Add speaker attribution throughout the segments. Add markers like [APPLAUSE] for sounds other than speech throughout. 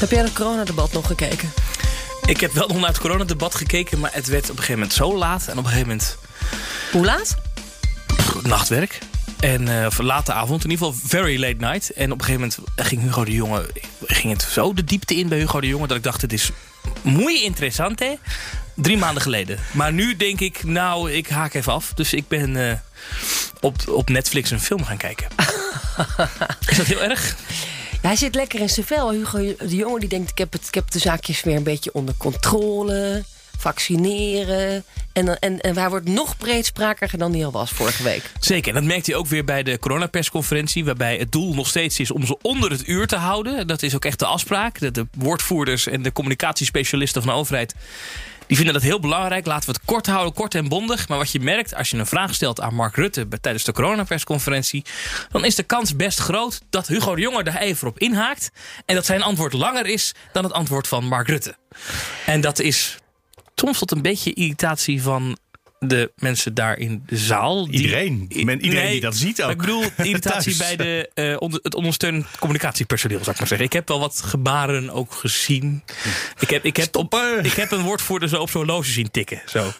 Speaker 1: Heb jij het coronadebat nog gekeken?
Speaker 2: Ik heb wel nog naar het coronadebat gekeken, maar het werd op een gegeven moment zo laat. En op een gegeven moment
Speaker 1: Hoe laat?
Speaker 2: pff, nachtwerk. En of late avond, in ieder geval very late night. En op een gegeven moment ging Hugo de Jonge... ging het zo de diepte in bij Hugo de Jonge... dat ik dacht, het is muy interessant, hè? Drie maanden geleden. Maar nu denk ik, nou, ik haak even af. Dus ik ben eh, op, op Netflix een film gaan kijken. [LAUGHS] is dat heel erg?
Speaker 1: Hij zit lekker in zijn vel. Hugo de Jonge die denkt, ik heb, het, ik heb de zaakjes weer een beetje onder controle. Vaccineren. En, en, en hij wordt nog breedsprakiger dan hij al was vorige week.
Speaker 2: Zeker, en dat merkte hij ook weer bij de coronapersconferentie... waarbij het doel nog steeds is om ze onder het uur te houden. Dat is ook echt de afspraak. De woordvoerders en de communicatiespecialisten van de overheid... die vinden dat heel belangrijk. Laten we het kort houden, kort en bondig. Maar wat je merkt, als je een vraag stelt aan Mark Rutte... tijdens de coronapersconferentie... dan is de kans best groot dat Hugo de Jonge daar even op inhaakt... en dat zijn antwoord langer is dan het antwoord van Mark Rutte. En dat is soms tot een beetje irritatie van de mensen daar in de zaal. die-
Speaker 3: Iedereen. Men- iedereen
Speaker 2: Nee,
Speaker 3: die dat ziet ook.
Speaker 2: Ik bedoel, [LAUGHS] irritatie bij de, onder, het ondersteunend communicatiepersoneel, zou ik maar zeggen. Ik heb wel wat gebaren ook gezien. Ik heb, ik heb, op, ik heb een woordvoerder zo op zo'n loge zien tikken. Zo.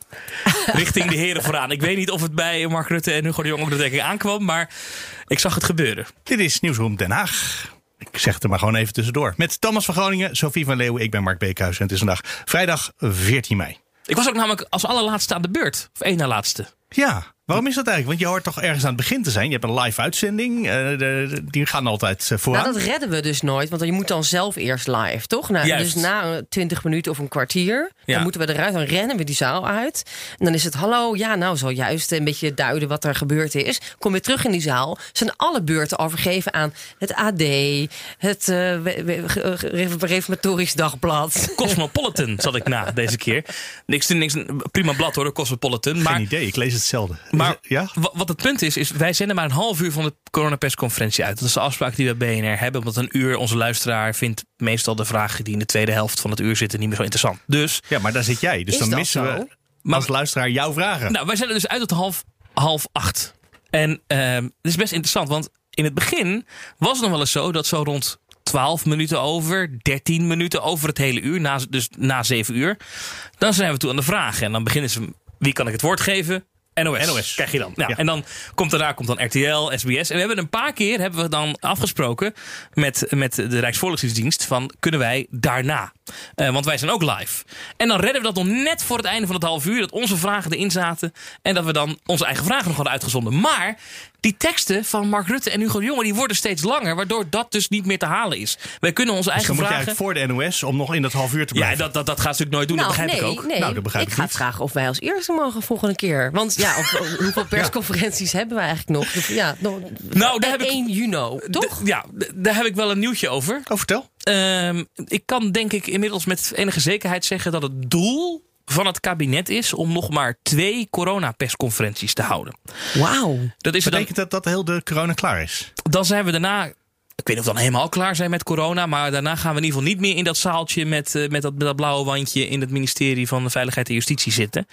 Speaker 2: Richting de heren vooraan. Ik weet niet of het bij Mark Rutte en Hugo de Jong ook de dekking aankwam, maar ik zag het gebeuren.
Speaker 3: Dit is Nieuwsroom Den Haag. Ik zeg het er maar gewoon even tussendoor. Met Thomas van Groningen, Sophie van Leeuwen, ik ben Mark Beekhuis. En het is vandaag vrijdag 14 mei.
Speaker 2: Ik was ook namelijk als allerlaatste aan de beurt. Of één na laatste.
Speaker 3: Ja, waarom is dat eigenlijk? Want je hoort toch ergens aan het begin te zijn. Je hebt een live uitzending. eh, de- de- die gaan altijd eh, vooraan.
Speaker 1: Nou, dat redden we dus nooit. Want je moet dan zelf eerst live, toch? Nou,
Speaker 2: Juist.
Speaker 1: dus na eh, 20 minuten of een kwartier.
Speaker 2: Ja.
Speaker 1: Dan moeten we eruit. Dan rennen we die zaal uit. En dan is het hallo. Ja, nou, zojuist een beetje duiden wat er gebeurd is. Kom weer terug in die zaal. Zijn alle beurten overgeven aan het AD. Het eh, ge- Reformatorisch Dagblad.
Speaker 2: Cosmopolitan zat ik na deze keer. Niks, niks, prima blad hoor, Cosmopolitan. Maar
Speaker 3: Geen idee, ik lees hetzelfde.
Speaker 2: Maar
Speaker 3: ja?
Speaker 2: wa- wat het punt is, is wij zenden maar een half uur van de coronapersconferentie uit. Dat is de afspraak die we bij BNR hebben. Want een uur, onze luisteraar vindt meestal de vragen die in de tweede helft van het uur zitten niet meer zo interessant. Dus,
Speaker 3: ja, maar daar zit jij. Dus dan missen
Speaker 1: zo?
Speaker 3: we als luisteraar jouw vragen.
Speaker 2: nou, wij zenden dus uit tot half, half acht. En ehm het is best interessant, want in het begin was het nog wel eens zo dat zo rond 12 minuten over, 13 minuten over het hele uur, na, dus na 7 uur, dan zijn we toe aan de vragen. En dan beginnen ze, wie kan ik het woord geven? NOS.
Speaker 3: NOS.
Speaker 2: Krijg je dan. Nou,
Speaker 3: Ja.
Speaker 2: En dan komt daarna komt dan RTL, SBS. En we hebben een paar keer hebben we dan afgesproken met, met de Rijksvoorlichtingsdienst van kunnen wij daarna. Eh, want wij zijn ook live. En dan redden we dat nog net voor het einde van het half uur. Dat onze vragen erin zaten. En dat we dan onze eigen vragen nog hadden uitgezonden. Maar die teksten van Mark Rutte en Hugo de Jonge die worden steeds langer. Waardoor dat dus niet meer te halen is. Wij kunnen onze
Speaker 3: dus
Speaker 2: eigen
Speaker 3: dan moet je
Speaker 2: vragen...
Speaker 3: eigenlijk voor de NOS om nog in dat half uur te
Speaker 2: Ja,
Speaker 3: blijven.
Speaker 2: dat, dat, dat gaat ze natuurlijk nooit doen. dat begrijp
Speaker 1: nee,
Speaker 2: ik ook.
Speaker 1: nee.
Speaker 3: Nou, dat begrijp
Speaker 1: ik
Speaker 3: ik
Speaker 1: ga
Speaker 3: niet.
Speaker 1: vragen of wij als eerste mogen volgende keer. Want ja, of, of- hoeveel [LAUGHS] persconferenties hebben we eigenlijk nog? Dus Ja, nog
Speaker 2: Nou, daar heb ik-
Speaker 1: 1 juni, toch?
Speaker 2: Ja, daar heb ik wel een nieuwtje over.
Speaker 3: Oh, vertel.
Speaker 2: Ehm, ik kan denk ik inmiddels met enige zekerheid zeggen dat het doel van het kabinet is om nog maar twee coronapersconferenties te houden.
Speaker 1: Wauw.
Speaker 2: Dat is dan,
Speaker 3: Betekent dat dat heel de corona klaar is?
Speaker 2: dan zijn we daarna. Ik weet niet of we dan helemaal klaar zijn met corona. Maar daarna gaan we in ieder geval niet meer in dat zaaltje met, eh, met, dat, met dat blauwe wandje in het ministerie van Veiligheid en Justitie zitten.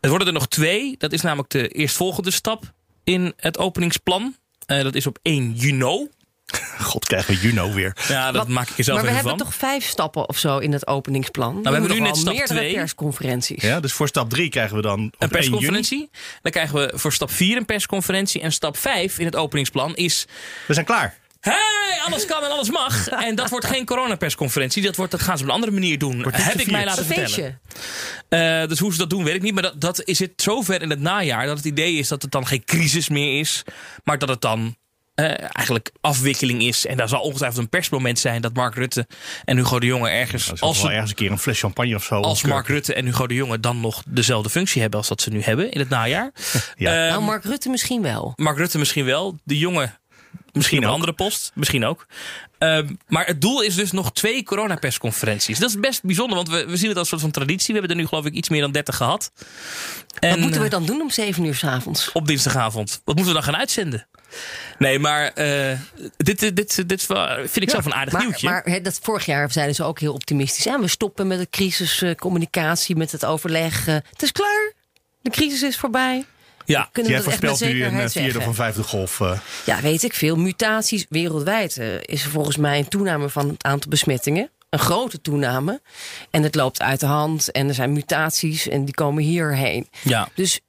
Speaker 2: Er worden er nog twee. Dat is namelijk de eerstvolgende stap in het openingsplan. Eh, dat is op 1 juni. [LAUGHS]
Speaker 3: God, krijgen we Juno weer.
Speaker 2: Ja, dat
Speaker 1: Wat-
Speaker 2: maak ik er zelf
Speaker 1: maar we hebben
Speaker 2: van.
Speaker 1: toch vijf stappen of zo in het openingsplan?
Speaker 2: Nou, we hebben nu net stap
Speaker 1: meerdere
Speaker 2: twee.
Speaker 1: persconferenties.
Speaker 3: Ja, dus voor stap 3 krijgen we dan op
Speaker 2: een
Speaker 3: 1 juni.
Speaker 2: persconferentie. Dan krijgen we voor stap 4 een persconferentie. En stap 5 in het openingsplan is...
Speaker 3: We zijn klaar.
Speaker 2: Hey, alles kan en alles mag. [LAUGHS] En dat wordt geen coronapersconferentie. Dat, wordt, dat gaan ze op een andere manier doen. Heb ik mij laten
Speaker 1: Een
Speaker 2: vertellen.
Speaker 1: feestje.
Speaker 2: Eh, dus hoe ze dat doen, weet ik niet. Maar dat, dat is het zover in het najaar dat het idee is dat het dan geen crisis meer is. Maar dat het dan eigenlijk afwikkeling is. En daar zal ongetwijfeld een persmoment zijn dat Mark Rutte en Hugo de Jonge ergens. Als
Speaker 3: wel ergens een keer een fles champagne of zo.
Speaker 2: als. Mark Rutte en Hugo de Jonge dan nog dezelfde functie hebben als dat ze nu hebben in het najaar. [LAUGHS]
Speaker 3: Ja.
Speaker 2: Ehm,
Speaker 1: nou, Mark Rutte misschien wel.
Speaker 2: Mark Rutte misschien wel. De jongen misschien een andere post. Misschien ook. Ehm, maar het doel is dus nog twee coronapersconferenties. Dat is best bijzonder, want we, we zien het als een soort van traditie. We hebben er nu geloof ik iets meer dan 30 gehad. En,
Speaker 1: Wat moeten we
Speaker 2: eh,
Speaker 1: dan doen om 7 uur 's avonds?
Speaker 2: op dinsdagavond. Wat moeten we dan gaan uitzenden? Nee, maar eh, dit, dit, dit, vind ik zelf een aardig
Speaker 1: Maar,
Speaker 2: nieuwtje.
Speaker 1: maar dat vorig jaar zeiden ze ook heel optimistisch. En we stoppen met de crisiscommunicatie, met het overleg. eh, het is klaar. De crisis is voorbij.
Speaker 2: Ja,
Speaker 1: Kunnen
Speaker 3: Jij
Speaker 1: we dat echt met
Speaker 3: voorspelt nu een eh, vierde of een vijfde golf. eh.
Speaker 1: Ja, weet ik veel. Mutaties wereldwijd eh, is er volgens mij een toename van het aantal besmettingen. Een grote toename. En het loopt uit de hand. En er zijn mutaties en die komen hierheen.
Speaker 2: ja.
Speaker 1: Dus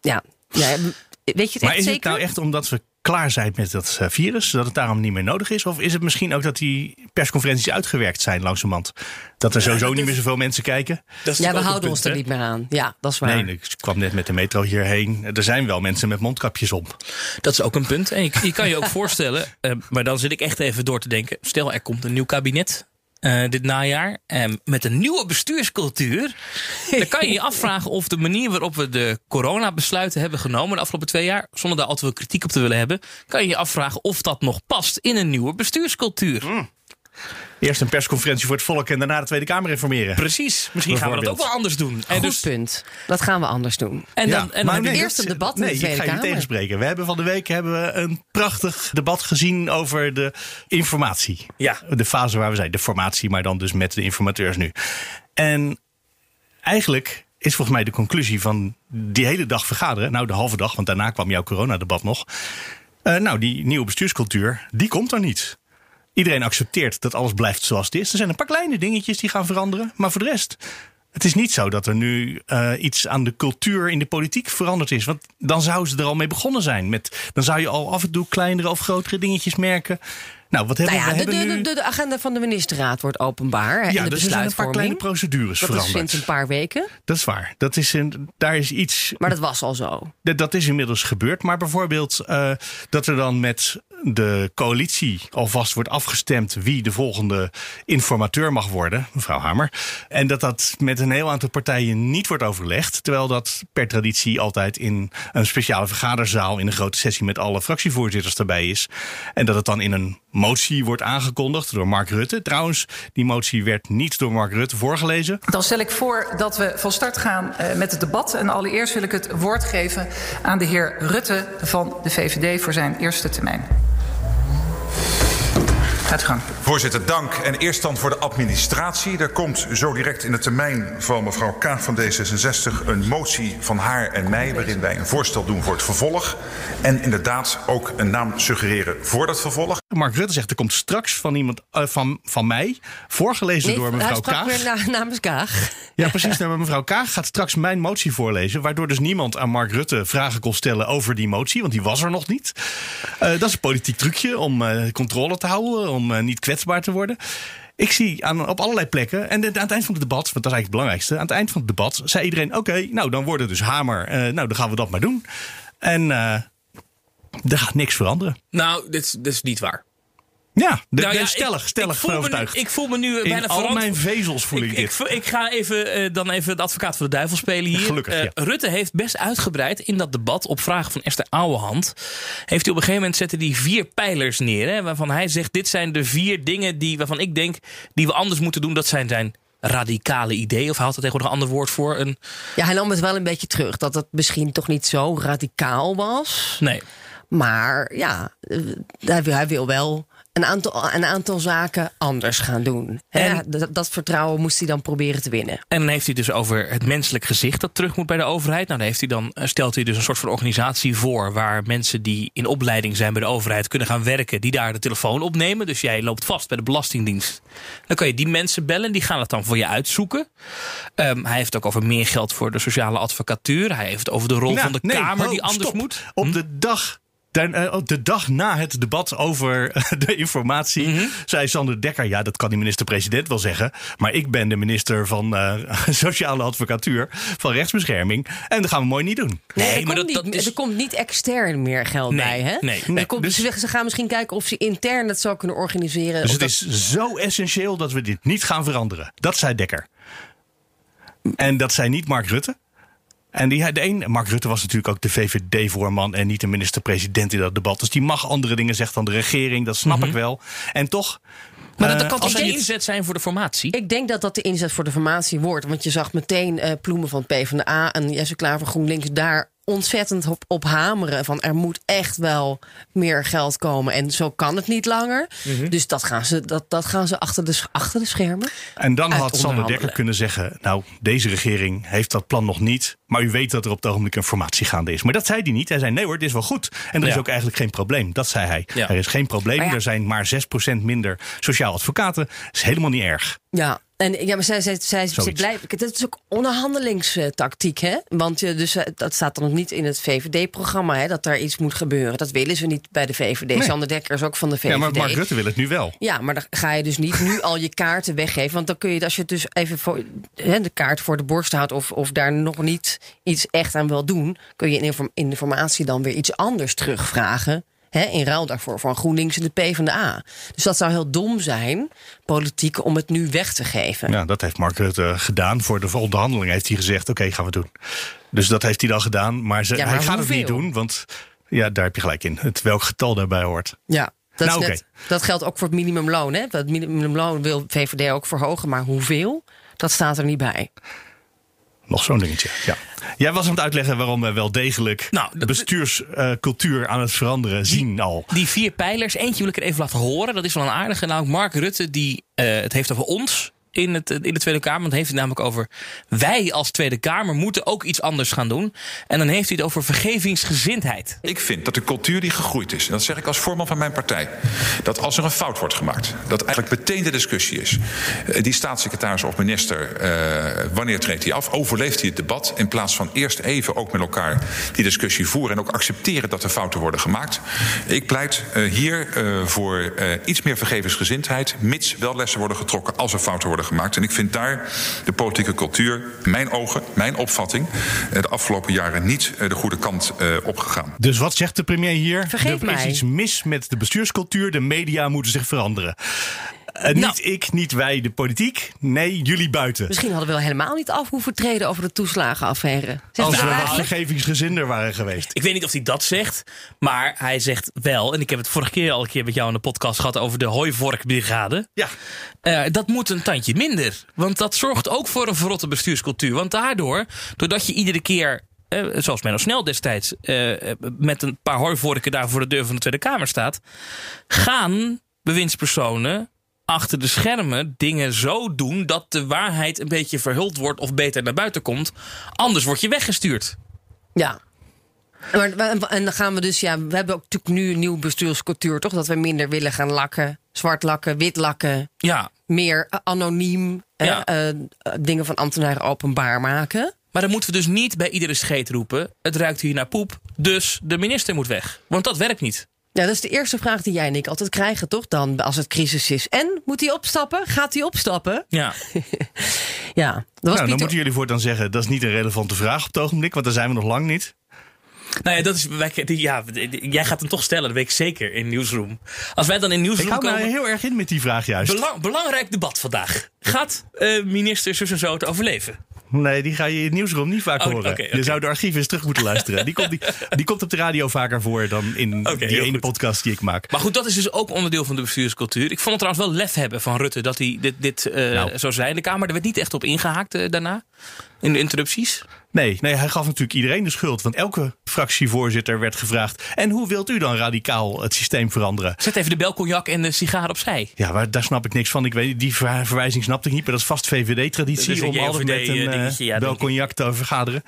Speaker 1: ja, ja weet je het
Speaker 3: Maar
Speaker 1: echt
Speaker 3: is het
Speaker 1: zeker?
Speaker 3: nou echt omdat we klaar zijn met dat eh, virus, dat het daarom niet meer nodig is? Of is het misschien ook dat die persconferenties uitgewerkt zijn langzamerhand? Dat er sowieso niet meer zoveel mensen kijken?
Speaker 1: Ja, we houden
Speaker 2: punt,
Speaker 1: ons er niet meer aan. Ja, dat is waar.
Speaker 3: Nee, ik kwam net met de metro hierheen. Er zijn wel mensen met mondkapjes op.
Speaker 2: Dat is ook een punt. En je, je kan je ook [LAUGHS] voorstellen, eh, maar dan zit ik echt even door te denken. Stel, er komt een nieuw kabinet. Eh, dit najaar. En met een nieuwe bestuurscultuur. dan kan je je [LAUGHS] afvragen of de manier waarop we de coronabesluiten hebben genomen. de afgelopen twee jaar. zonder daar altijd wel kritiek op te willen hebben. kan je je afvragen of dat nog past in een nieuwe bestuurscultuur.
Speaker 3: Eerst een persconferentie voor het volk en daarna de Tweede Kamer informeren.
Speaker 2: Precies. Misschien gaan we dat ook wel anders doen. En,
Speaker 1: Goed
Speaker 2: dus,
Speaker 1: punt. Dat gaan we anders doen.
Speaker 2: en dan,
Speaker 3: Ja,
Speaker 2: en dan
Speaker 3: nee,
Speaker 1: eerst
Speaker 3: dat-
Speaker 1: een debat in de
Speaker 3: nee,
Speaker 1: Tweede
Speaker 3: ik ga je
Speaker 1: Kamer.
Speaker 3: tegenspreken. We hebben van de week hebben we een prachtig debat gezien over de informatie.
Speaker 2: Ja.
Speaker 3: De fase waar we zijn. De formatie, maar dan dus met de informateurs nu. En eigenlijk is volgens mij de conclusie van die hele dag vergaderen. Nou, de halve dag, want daarna kwam jouw coronadebat nog. Eh, nou, die nieuwe bestuurscultuur, die komt er niet. Iedereen accepteert dat alles blijft zoals het is. Er zijn een paar kleine dingetjes die gaan veranderen. Maar voor de rest, het is niet zo dat er nu eh, iets aan de cultuur in de politiek veranderd is. Want dan zouden ze er al mee begonnen zijn. Met, dan zou je al af en toe kleinere of grotere dingetjes merken. Nou, wat hebben
Speaker 1: Nou ja,
Speaker 3: we?
Speaker 1: de,
Speaker 3: hebben
Speaker 1: de,
Speaker 3: nu...
Speaker 1: de, de agenda van de ministerraad wordt openbaar. hè,
Speaker 3: ja,
Speaker 1: en de
Speaker 3: dus er zijn een paar kleine procedures
Speaker 1: Dat is
Speaker 3: veranderd.
Speaker 1: sinds een paar weken.
Speaker 3: Dat is waar. Dat is een, daar is iets
Speaker 1: Maar dat was al zo.
Speaker 3: Dat, dat is inmiddels gebeurd. Maar bijvoorbeeld eh, dat er dan met de coalitie alvast wordt afgestemd wie de volgende informateur mag worden, mevrouw Hamer. En dat dat met een heel aantal partijen niet wordt overlegd. Terwijl dat per traditie altijd in een speciale vergaderzaal in een grote sessie met alle fractievoorzitters erbij is. En dat het dan in een motie wordt aangekondigd door Mark Rutte. Trouwens, die motie werd niet door Mark Rutte voorgelezen.
Speaker 4: Dan stel ik voor dat we van start gaan eh, met het debat. En allereerst wil ik het woord geven aan de heer Rutte van de VVD voor zijn eerste termijn. Gaat.
Speaker 5: Voorzitter, dank. En eerst dan voor de administratie. Er komt zo direct in de termijn van mevrouw Kaag van D66 een motie van haar en mij... waarin wij een voorstel doen voor het vervolg. En inderdaad ook een naam suggereren voor dat vervolg.
Speaker 3: Mark Rutte zegt er komt straks van iemand eh, van, van mij, voorgelezen door
Speaker 1: hij
Speaker 3: mevrouw
Speaker 1: sprak
Speaker 3: Kaag.
Speaker 1: weer na- namens Kaag.
Speaker 3: Ja, precies. Nou, maar mevrouw Kaag gaat straks mijn motie voorlezen. Waardoor dus niemand aan Mark Rutte vragen kon stellen over die motie. Want die was er nog niet. Eh, dat is een politiek trucje om eh, controle te houden. Om niet kwetsbaar te worden. Ik zie aan, op allerlei plekken. En aan het eind van het debat, want dat is eigenlijk het belangrijkste. Aan het eind van het debat zei iedereen: Oké, nou dan wordt het dus hamer. Eh, nou, dan gaan we dat maar doen. En eh er gaat niks veranderen.
Speaker 2: nou, dit, dit is niet waar.
Speaker 3: Ja, de,
Speaker 2: Nou ja,
Speaker 3: stellig,
Speaker 2: ik-
Speaker 3: stellig
Speaker 2: ik voel me nu-. Ik voel me nu
Speaker 3: In
Speaker 2: bijna
Speaker 3: al mijn vezels voel ik,
Speaker 2: ik,
Speaker 3: dit.
Speaker 2: ik, ik ga even, eh, dan even de advocaat van de duivel spelen hier.
Speaker 3: Gelukkig,
Speaker 2: Eh,
Speaker 3: ja.
Speaker 2: Rutte heeft best uitgebreid in dat debat op vragen van Esther Ouwehand. Heeft hij op een gegeven moment zette die vier pijlers neer. Hè, waarvan hij zegt: dit zijn de vier dingen die, waarvan ik denk die we anders moeten doen. Dat zijn zijn radicale ideeën. Of had er tegenwoordig een ander woord voor. Een,
Speaker 1: Ja, hij nam het wel een beetje terug. Dat het misschien toch niet zo radicaal was.
Speaker 2: nee.
Speaker 1: Maar ja, eh, hij wil, hij wil wel een aantal, een aantal zaken anders gaan doen. Hè,
Speaker 2: En-
Speaker 1: dat, dat vertrouwen moest hij dan proberen te winnen.
Speaker 2: En dan heeft hij dus over het menselijk gezicht dat terug moet bij de overheid. Nou, dan heeft hij dan, eh, stelt hij dus een soort van organisatie voor waar mensen die in opleiding zijn bij de overheid kunnen gaan werken, die daar de telefoon opnemen. Dus jij loopt vast bij de Belastingdienst. Dan kan je die mensen bellen, die gaan het dan voor je uitzoeken. Ehm, hij heeft ook over meer geld voor de sociale advocatuur. Hij heeft over de rol
Speaker 3: Nou,
Speaker 2: van de
Speaker 3: nee,
Speaker 2: Kamer
Speaker 3: ho,
Speaker 2: die anders
Speaker 3: stop.
Speaker 2: moet.
Speaker 3: Op de dag de dag na het debat over eh, [LAUGHS] de informatie
Speaker 2: Mhm.
Speaker 3: zei Sander Dekker: Ja, dat kan die minister-president wel zeggen. Maar ik ben de minister van eh, [LAUGHS] Sociale Advocatuur, van Rechtsbescherming. En dat gaan we mooi niet doen.
Speaker 1: Nee,
Speaker 2: maar
Speaker 1: komt
Speaker 2: dat-
Speaker 1: niet,
Speaker 2: dat is-
Speaker 1: er komt niet extern meer geld
Speaker 2: Nee,
Speaker 1: bij, hè?
Speaker 2: nee,
Speaker 3: nee.
Speaker 1: komt,
Speaker 3: Dus-
Speaker 1: ze, gaan misschien kijken of ze intern het zou kunnen organiseren.
Speaker 3: Dus het
Speaker 1: dat-
Speaker 3: is zo essentieel dat we dit niet gaan veranderen. Dat zei Dekker. En dat zei niet Mark Rutte. En die, de een, Mark Rutte was natuurlijk ook de VVD-voorman en niet de minister-president in dat debat. Dus die mag andere dingen zeggen dan de regering, dat snap ik wel. En toch.
Speaker 2: Maar
Speaker 3: eh,
Speaker 2: dat kan
Speaker 3: als
Speaker 2: toch inzet zijn voor de formatie?
Speaker 1: Ik denk dat dat de inzet voor de formatie wordt. Want je zag meteen eh, Ploemen van PvdA en Jesse Klaver van GroenLinks daar ontzettend op, op hameren. Van er moet echt wel meer geld komen. En zo kan het niet langer.
Speaker 2: Mhm.
Speaker 1: Dus dat gaan ze, dat, dat gaan ze achter, de, achter de schermen.
Speaker 3: En dan had Sander. Dekker kunnen zeggen: Nou, deze regering heeft dat plan nog niet. Maar u weet dat er op het ogenblik een formatie gaande is. Maar dat zei hij niet. Hij zei: Nee hoor, dit is wel goed. En er is ook eigenlijk geen probleem. Dat zei hij.
Speaker 2: Ja.
Speaker 3: Er is geen probleem.
Speaker 1: Ja.
Speaker 3: Er zijn maar 6% minder sociaal advocaten. Dat is helemaal niet erg.
Speaker 1: Ja. En ja, maar zij, zij, zij, blijven. Dat is ook onderhandelingstactiek, hè? Want je, dus, eh, dat staat dan nog niet in het VVD-programma, hè? Dat daar iets moet gebeuren. Dat willen ze niet bij de VVD.
Speaker 3: Nee.
Speaker 1: Sander Dekker is ook van de VVD.
Speaker 3: Ja, maar Mark Rutte wil het nu wel.
Speaker 1: Ja, maar dan ga je dus niet nu al je kaarten weggeven. Want dan kun je, als je dus even voor, hè, de kaart voor de borst houdt... Of, of daar nog niet iets echt aan wil doen... kun je in, inform- in de formatie dan weer iets anders terugvragen. Hè, in ruil daarvoor voor GroenLinks en de PvdA. Dus dat zou heel dom zijn, politiek, om het nu weg te geven.
Speaker 3: Ja, dat heeft Mark Rutte gedaan. Voor de onderhandeling heeft hij gezegd: Oké, gaan we doen. Dus dat heeft hij dan gedaan. Maar, ze,
Speaker 1: Ja, maar
Speaker 3: hij gaat het niet doen, want ja, daar heb je gelijk in. Het, welk getal daarbij hoort.
Speaker 1: Ja, dat,
Speaker 3: Nou,
Speaker 1: net, dat geldt ook voor het minimumloon. Hè? Het minimumloon wil VVD ook verhogen, maar hoeveel? Dat staat er niet bij.
Speaker 3: Nog zo'n dingetje. Ja. Jij was aan het uitleggen waarom we wel degelijk
Speaker 2: Nou,
Speaker 3: de bestuurscultuur aan het veranderen zien al.
Speaker 2: Die vier pijlers, eentje wil ik er even laten horen. Dat is wel een aardige. Nou, Mark Rutte, die eh, het heeft over ons in, het, in de Tweede Kamer. Want heeft het namelijk over wij als Tweede Kamer moeten ook iets anders gaan doen. En dan heeft hij het over vergevingsgezindheid.
Speaker 5: Ik vind dat de cultuur die gegroeid is, en dat zeg ik als voorman van mijn partij, dat als er een fout wordt gemaakt, dat eigenlijk meteen de discussie is. Eh, Die staatssecretaris of minister, eh, wanneer treedt hij af? Overleeft hij het debat? In plaats van eerst even ook met elkaar die discussie voeren en ook accepteren dat er fouten worden gemaakt. Ik pleit eh, hier eh, voor iets meer vergevingsgezindheid, mits wel lessen worden getrokken als er fouten worden gemaakt. En ik vind daar de politieke cultuur, mijn ogen, mijn opvatting, eh, de afgelopen jaren niet eh, de goede kant eh, opgegaan.
Speaker 3: Dus wat zegt de premier hier?
Speaker 1: Vergeef
Speaker 3: er is
Speaker 1: mij.
Speaker 3: iets mis met de bestuurscultuur. De media moeten zich veranderen. Eh,
Speaker 2: Nou.
Speaker 3: Niet ik, niet wij, de politiek. Nee, jullie buiten.
Speaker 1: Misschien hadden we wel helemaal niet af hoeven treden over de toeslagenaffaire. Zegt
Speaker 3: Als we vergevingsgezinder waren geweest.
Speaker 2: Ik weet niet of hij dat zegt, maar hij zegt wel, en ik heb het vorige keer al een keer met jou in de podcast gehad over de hooivorkbrigade.
Speaker 3: Ja.
Speaker 2: Eh, dat moet een tandje minder. Want dat zorgt ook voor een verrotte bestuurscultuur. Want daardoor, doordat je iedere keer, eh, zoals Menno Snel destijds, eh, met een paar hooivorken daar voor de deur van de Tweede Kamer staat, gaan bewindspersonen achter de schermen dingen zo doen dat de waarheid een beetje verhuld wordt of beter naar buiten komt. Anders word je weggestuurd.
Speaker 1: Ja. Maar, en dan gaan we dus, ja, we hebben ook natuurlijk nu een nieuw bestuurscultuur, toch? Dat we minder willen gaan lakken, zwart lakken, wit lakken,
Speaker 2: Ja,
Speaker 1: meer eh, anoniem
Speaker 2: Ja.
Speaker 1: eh, eh, dingen van ambtenaren openbaar maken.
Speaker 2: Maar dan moeten we dus niet bij iedere scheet roepen: het ruikt hier naar poep, dus de minister moet weg. Want dat werkt niet.
Speaker 1: Ja, dat is de eerste vraag die jij en ik altijd krijgen, toch? Dan als het crisis is. En moet hij opstappen? Gaat hij opstappen?
Speaker 2: Ja. [LAUGHS]
Speaker 1: Ja, dat was
Speaker 3: Nou, dan moeten jullie voortaan zeggen, dat is niet een relevante vraag op het ogenblik. Want daar zijn we nog lang niet.
Speaker 2: Nou ja, dat is, wij, ja, jij gaat hem toch stellen, dat weet ik zeker, in Nieuwsroom. Als wij dan in
Speaker 3: Ik
Speaker 2: Nieuwsroom
Speaker 3: hou
Speaker 2: komen...
Speaker 3: me heel erg in met die vraag juist.
Speaker 2: Belang, belangrijk debat vandaag. Gaat eh, minister zus en zo het overleven?
Speaker 3: Nee, die ga je in het nieuwsroom niet vaak
Speaker 2: Oh,
Speaker 3: horen.
Speaker 2: oké.
Speaker 3: Je zou de archieven eens terug moeten luisteren. Die komt, die, die komt op de radio vaker voor dan in die ene
Speaker 2: goed.
Speaker 3: podcast die ik maak.
Speaker 2: Maar goed, dat is dus ook onderdeel van de bestuurscultuur. Ik vond het trouwens wel lef hebben van Rutte dat hij dit, dit
Speaker 3: Nou.
Speaker 2: zo zei in de Kamer. Er werd niet echt op ingehaakt eh, daarna, in de interrupties.
Speaker 3: Nee, nee, hij gaf natuurlijk iedereen de schuld. Want elke fractievoorzitter werd gevraagd. En hoe wilt u dan radicaal het systeem veranderen?
Speaker 2: Zet even de belcognac en de sigaar opzij.
Speaker 3: Ja, waar, daar snap ik niks van. Ik weet, die ver- verwijzing snapte ik niet. Maar dat is vast VVD-traditie om altijd met een
Speaker 2: eh, dingetje, ja, denk ik.
Speaker 3: belcognac te vergaderen.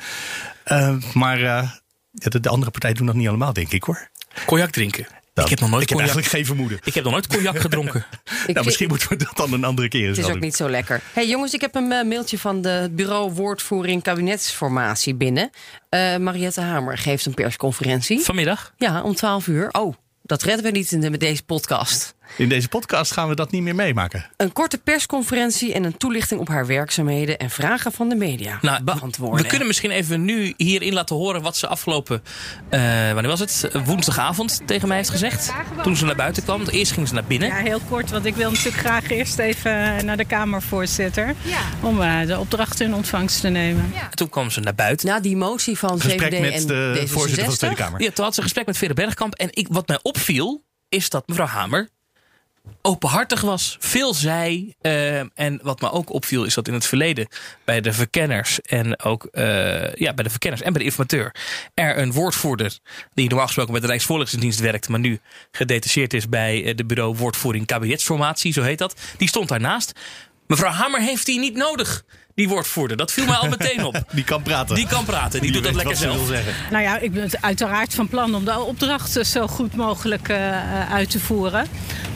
Speaker 3: Eh, maar eh, de, de andere partijen doen dat niet allemaal, denk ik hoor.
Speaker 2: Cognac drinken. Ik heb nog nooit
Speaker 3: ik heb
Speaker 2: cognac.
Speaker 3: eigenlijk geen vermoeden.
Speaker 2: Ik heb nog nooit cognac [LAUGHS] gedronken.
Speaker 1: Ik-
Speaker 3: nou, misschien moeten we dat dan een andere keer eens
Speaker 1: Het is ook
Speaker 3: doen.
Speaker 1: niet zo lekker. hey, jongens, ik heb een eh, mailtje van de bureau Woordvoering Kabinetsformatie binnen. Eh, Mariette Hamer geeft een persconferentie.
Speaker 2: Vanmiddag.
Speaker 1: Ja, om 12 uur. Oh, dat redden we niet in de, met deze podcast.
Speaker 3: In deze podcast gaan we dat niet meer meemaken.
Speaker 1: Een korte persconferentie en een toelichting op haar werkzaamheden en vragen van de media
Speaker 2: Nou,
Speaker 1: beantwoorden.
Speaker 2: We kunnen misschien even nu hierin laten horen wat ze afgelopen, eh, wanneer was het? Woensdagavond tegen mij heeft gezegd. Toen ze naar buiten kwam. Eerst ging ze naar binnen.
Speaker 6: Ja, heel kort, want ik wil natuurlijk graag eerst even naar de Kamervoorzitter. Om eh, de opdrachten in ontvangst te nemen.
Speaker 2: En toen kwam ze naar buiten.
Speaker 1: Na die motie van
Speaker 3: Gesprek met
Speaker 1: en
Speaker 3: de
Speaker 1: D66.
Speaker 3: voorzitter van de Tweede Kamer.
Speaker 2: Ja, toen had ze een gesprek met Vera Bergkamp. En ik, wat mij opviel, is dat mevrouw Hamer openhartig was. Veel zei. eh, en wat me ook opviel, is dat in het verleden bij de verkenners en ook eh, ja, bij de verkenners en bij de informateur er een woordvoerder die normaal gesproken bij de Rijksvoorlichtingsdienst werkt, maar nu gedetacheerd is bij eh, de bureau Woordvoering Kabinetsformatie, zo heet dat. Die stond daarnaast. Mevrouw Hamer heeft die niet nodig, die woordvoerder. Dat viel mij al meteen op. [LAUGHS]
Speaker 3: Die kan praten.
Speaker 2: Die kan praten, die, doet dat lekker zelf.
Speaker 3: zeggen.
Speaker 6: Nou ja, ik ben uiteraard van plan om de opdrachten zo goed mogelijk eh, eh, uit te voeren.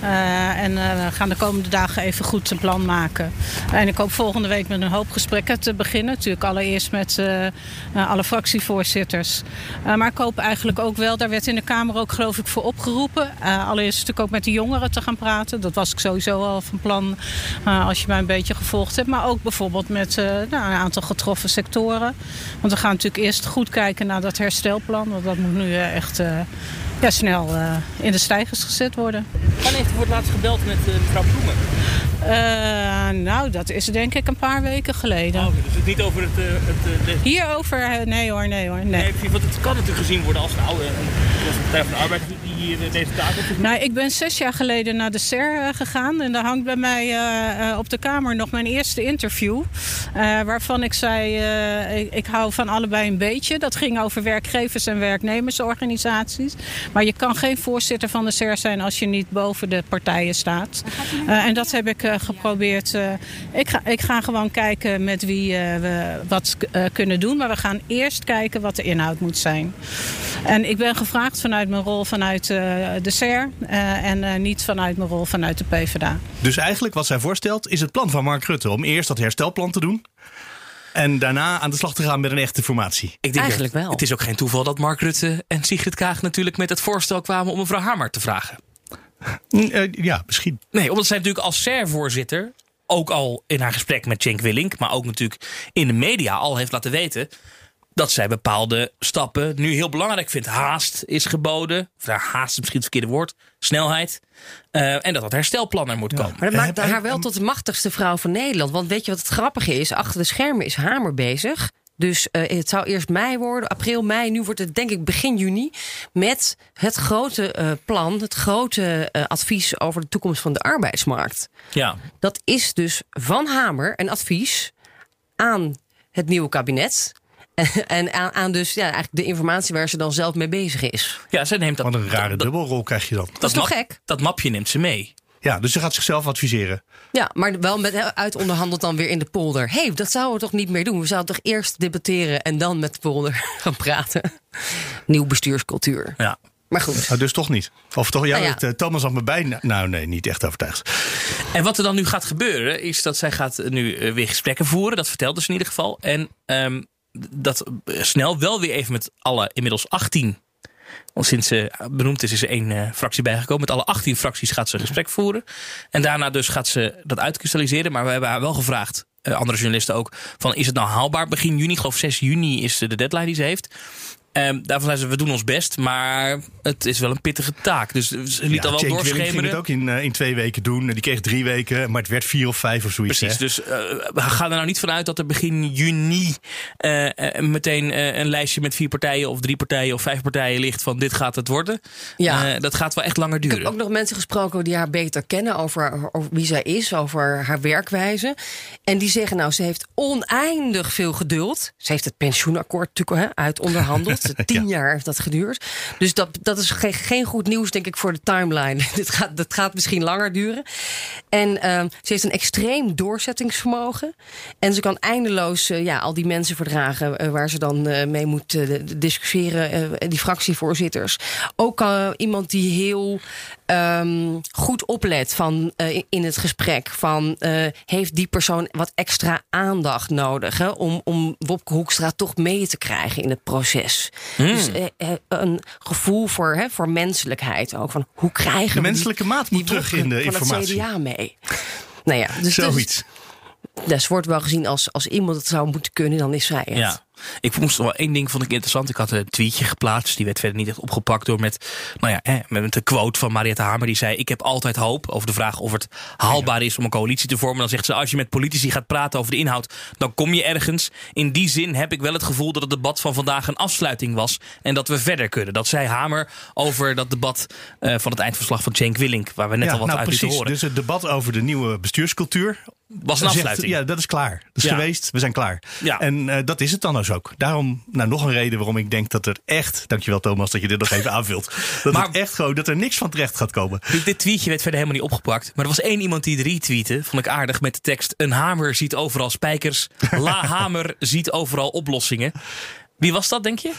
Speaker 6: Eh, en eh, we gaan de komende dagen even goed een plan maken. En ik hoop volgende week met een hoop gesprekken te beginnen. Natuurlijk allereerst met eh, eh, alle fractievoorzitters. Eh, maar ik hoop eigenlijk ook wel, daar werd in de Kamer ook geloof ik voor opgeroepen. Eh, allereerst natuurlijk ook met de jongeren te gaan praten. Dat was ik sowieso al van plan eh, als je mij een beetje gevolgd hebt. Maar ook bijvoorbeeld met eh, nou, een aantal getroffen sectoren. Want we gaan natuurlijk eerst goed kijken naar dat herstelplan. Want dat moet nu eh, echt eh, ja, snel in de stijgers gezet worden.
Speaker 2: Wanneer heeft u voor het laatst gebeld met mevrouw Ploemen?
Speaker 6: Eh, nou, dat is denk ik een paar weken geleden.
Speaker 2: Oh, dus het is niet over het... eh, het
Speaker 6: Hierover, nee hoor, nee hoor. Nee.
Speaker 2: Nee, want het kan natuurlijk gezien worden als een oude een, als een Partij van de Arbeid hier deze taak heeft.
Speaker 6: Nou, ik ben zes jaar geleden naar de SER eh, gegaan. En daar hangt bij mij eh, eh, op de Kamer nog mijn eerste interview. eh, waarvan ik zei, eh, ik, ik hou van allebei een beetje. Dat ging over werkgevers- en werknemersorganisaties. Maar je kan geen voorzitter van de SER zijn als je niet boven de partijen staat. Eh, en dat heb ik eh, geprobeerd. eh, ik, ga, ik ga gewoon kijken met wie we wat eh, kunnen doen. Maar we gaan eerst kijken wat de inhoud moet zijn. En ik ben gevraagd vanuit mijn rol vanuit eh, de SER eh, en eh, niet vanuit mijn rol vanuit de PvdA.
Speaker 3: Dus eigenlijk wat zij voorstelt is het plan van Mark Rutte om eerst dat herstelplan te doen. En daarna aan de slag te gaan met een echte formatie.
Speaker 2: Ik denk
Speaker 1: Eigenlijk
Speaker 2: dat-
Speaker 1: wel.
Speaker 2: Het is ook geen toeval dat Mark Rutte en Sigrid Kaag natuurlijk met het voorstel kwamen om mevrouw Hamer te vragen.
Speaker 3: Mm, eh, ja, misschien.
Speaker 2: Nee, omdat zij natuurlijk als SER-voorzitter ook al in haar gesprek met Cenk Willink, maar ook natuurlijk in de media al heeft laten weten dat zij bepaalde stappen nu heel belangrijk vindt. Haast is geboden. Of nou, haast is misschien het verkeerde woord. Snelheid. Eh, en dat dat herstelplan er moet komen.
Speaker 1: Maar dat maakt
Speaker 3: heb-
Speaker 1: haar wel tot de machtigste vrouw van Nederland. Want weet je wat het grappige is? Achter de schermen is Hamer bezig. Dus eh, het zou eerst mei worden, april, mei. Nu wordt het denk ik begin juni. Met het grote eh, plan, het grote eh, advies over de toekomst van de arbeidsmarkt.
Speaker 2: Ja.
Speaker 1: Dat is dus van Hamer een advies aan het nieuwe kabinet. [LAUGHS] En aan, aan dus ja, eigenlijk de informatie waar ze dan zelf mee bezig is.
Speaker 2: ja, zij neemt dat.
Speaker 3: Wat een rare
Speaker 2: dat,
Speaker 3: dubbelrol krijg je dan.
Speaker 1: Dat is toch
Speaker 2: map-
Speaker 1: gek?
Speaker 2: Dat mapje neemt ze mee.
Speaker 3: Ja, dus ze gaat zichzelf adviseren.
Speaker 1: Ja, maar wel met uitonderhandeld dan weer in de polder. Hé, hey, dat zouden we toch niet meer doen? We zouden toch eerst debatteren en dan met de polder [LAUGHS] gaan praten? Nieuw bestuurscultuur.
Speaker 2: Ja.
Speaker 1: Maar goed.
Speaker 3: Nou, dus toch niet. Of toch, ja,
Speaker 1: Nou ja.
Speaker 3: het, eh, Thomas had me bij. Nou, nee, niet echt overtuigd.
Speaker 2: En wat er dan nu gaat gebeuren, is dat zij gaat nu eh, weer gesprekken voeren. Dat vertelde ze in ieder geval. En ehm, dat snel wel weer even met alle inmiddels 18. Want sinds ze benoemd is, is er één eh, fractie bijgekomen. Met alle 18 fracties gaat ze een gesprek voeren. En daarna dus gaat ze dat uitkristalliseren. Maar we hebben haar wel gevraagd, eh, andere journalisten ook, van is het nou haalbaar? Begin juni, geloof 6 juni is de deadline die ze heeft. Ehm, daarvan zei ze, we doen ons best, maar het is wel een pittige taak. Dus ze liet
Speaker 3: Ja,
Speaker 2: al wel
Speaker 3: Cenk Willink ging
Speaker 2: doorschemeren.
Speaker 3: het ook in, eh, in twee weken doen. Die kreeg drie weken, maar het werd vier of vijf of zoiets.
Speaker 2: Precies,
Speaker 3: hè?
Speaker 2: dus eh, we gaan er nou niet vanuit dat er begin juni eh, eh, meteen eh, een lijstje met vier partijen of drie partijen of vijf partijen ligt van dit gaat het worden.
Speaker 1: Ja.
Speaker 2: Eh, dat gaat wel echt langer
Speaker 1: Ik heb
Speaker 2: duren.
Speaker 1: ook nog mensen gesproken die haar beter kennen over, over wie zij is, over haar werkwijze. En die zeggen nou, ze heeft oneindig veel geduld. Ze heeft het pensioenakkoord natuurlijk hè, uit onderhandeld. [LAUGHS] tien jaar heeft dat geduurd. Dus dat, dat is geen, geen goed nieuws, denk ik, voor de timeline. [LAUGHS] Dit gaat, dat gaat misschien langer duren. En ehm, ze heeft een extreem doorzettingsvermogen. En ze kan eindeloos eh, ja, al die mensen verdragen eh, waar ze dan eh, mee moet discussiëren. die fractievoorzitters. Ook iemand die heel ehm, goed oplet van, eh, in het gesprek. Van eh, heeft die persoon wat extra aandacht nodig hè, om, om Wopke Hoekstra toch mee te krijgen in het proces. Dus eh, eh, een gevoel voor, hè, voor menselijkheid ook. Van hoe krijgen
Speaker 3: De
Speaker 1: we die-
Speaker 3: menselijke maat moet terug in de
Speaker 1: van
Speaker 3: informatie.
Speaker 1: het CDA mee? Nou ja, dus, dus,
Speaker 3: Zoiets.
Speaker 1: dus wordt wel gezien als, als iemand het zou moeten kunnen, dan is zij het.
Speaker 2: Ja. Ik moest wel één ding vond ik interessant. Ik had een tweetje geplaatst. Die werd verder niet echt opgepakt door met, nou ja, hè, met de quote van Mariette Hamer. Die zei: Ik heb altijd hoop over de vraag of het haalbaar is om een coalitie te vormen. Dan zegt ze: Als je met politici gaat praten over de inhoud, dan kom je ergens. In die zin heb ik wel het gevoel dat het debat van vandaag een afsluiting was. En dat we verder kunnen. Dat zei Hamer over dat debat eh, van het eindverslag van Cenk Willink. Waar we net al wat
Speaker 3: nou
Speaker 2: uit
Speaker 3: precies.
Speaker 2: horen.
Speaker 3: Dus het debat over de nieuwe bestuurscultuur.
Speaker 2: Was een
Speaker 3: zegt-
Speaker 2: afsluiting.
Speaker 3: ja, dat is klaar. Dat is
Speaker 2: Ja.
Speaker 3: geweest. We zijn klaar.
Speaker 2: Ja.
Speaker 3: En eh, dat is het dan dus ook. Daarom, nou, nog een reden waarom ik denk dat er echt, dankjewel Thomas dat je dit nog even [LAUGHS] aanvult. Dat
Speaker 2: Maar-
Speaker 3: het echt gewoon, dat er niks van terecht gaat komen.
Speaker 2: Dit, dit tweetje werd verder helemaal niet opgepakt. Maar er was één iemand die het retweette. Vond ik aardig met de tekst: Een hamer ziet overal spijkers. La [LAUGHS] Hamer ziet overal oplossingen. Wie was dat, denk je?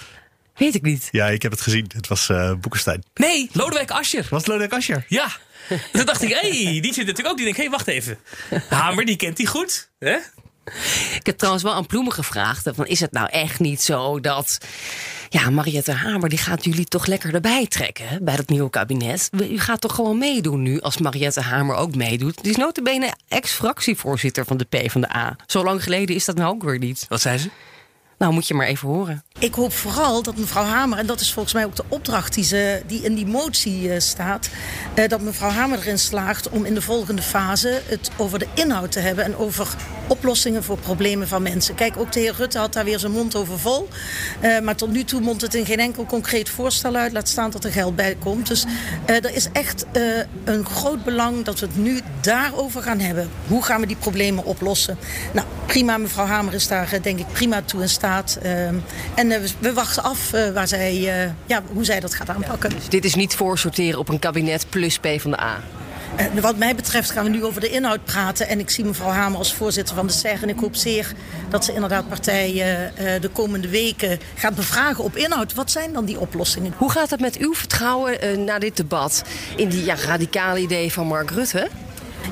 Speaker 1: Weet ik niet.
Speaker 3: Ja, ik heb het gezien. Het was eh Boekenstein.
Speaker 2: Nee, Lodewijk Asscher.
Speaker 3: Was het Lodewijk Asscher?
Speaker 2: Ja. [LAUGHS] Toen dacht ik, hé, hey, die zit natuurlijk ook. Die denkt, hé, hey, wacht even. Hamer, die kent hij goed. Hè?
Speaker 1: Ik heb trouwens wel aan Ploemen gevraagd. Van, is het nou echt niet zo dat... Ja, Mariette Hamer die gaat jullie toch lekker erbij trekken bij dat nieuwe kabinet. U gaat toch gewoon meedoen nu als Mariette Hamer ook meedoet. Die is notabene ex-fractievoorzitter van de PvdA. Zo lang geleden is dat nou ook weer niet.
Speaker 2: Wat zei ze?
Speaker 1: Nou, moet je maar even horen.
Speaker 7: Ik hoop vooral dat mevrouw Hamer, en dat is volgens mij ook de opdracht die, ze, die in die motie eh, staat, eh, dat mevrouw Hamer erin slaagt om in de volgende fase het over de inhoud te hebben en over oplossingen voor problemen van mensen. Kijk, ook de heer Rutte had daar weer zijn mond over vol. Eh, maar tot nu toe mondt het in geen enkel concreet voorstel uit. Laat staan dat er geld bij komt. Dus er is echt een groot belang dat we het nu daarover gaan hebben. Hoe gaan we die problemen oplossen? Nou, prima, mevrouw Hamer is daar denk ik prima toe in staat. Ehm, en eh, we, wachten af eh, waar zij, eh, ja, hoe zij dat gaat aanpakken.
Speaker 1: Dus dit is niet voorsorteren op een kabinet plus PvdA.
Speaker 7: Eh, wat mij betreft gaan we nu over de inhoud praten. En ik zie mevrouw Hamer als voorzitter van de SER. En ik hoop zeer dat ze inderdaad partijen de komende weken gaat bevragen op inhoud. Wat zijn dan die oplossingen?
Speaker 1: Hoe gaat het met uw vertrouwen na dit debat in die ja, radicale idee van Mark Rutte?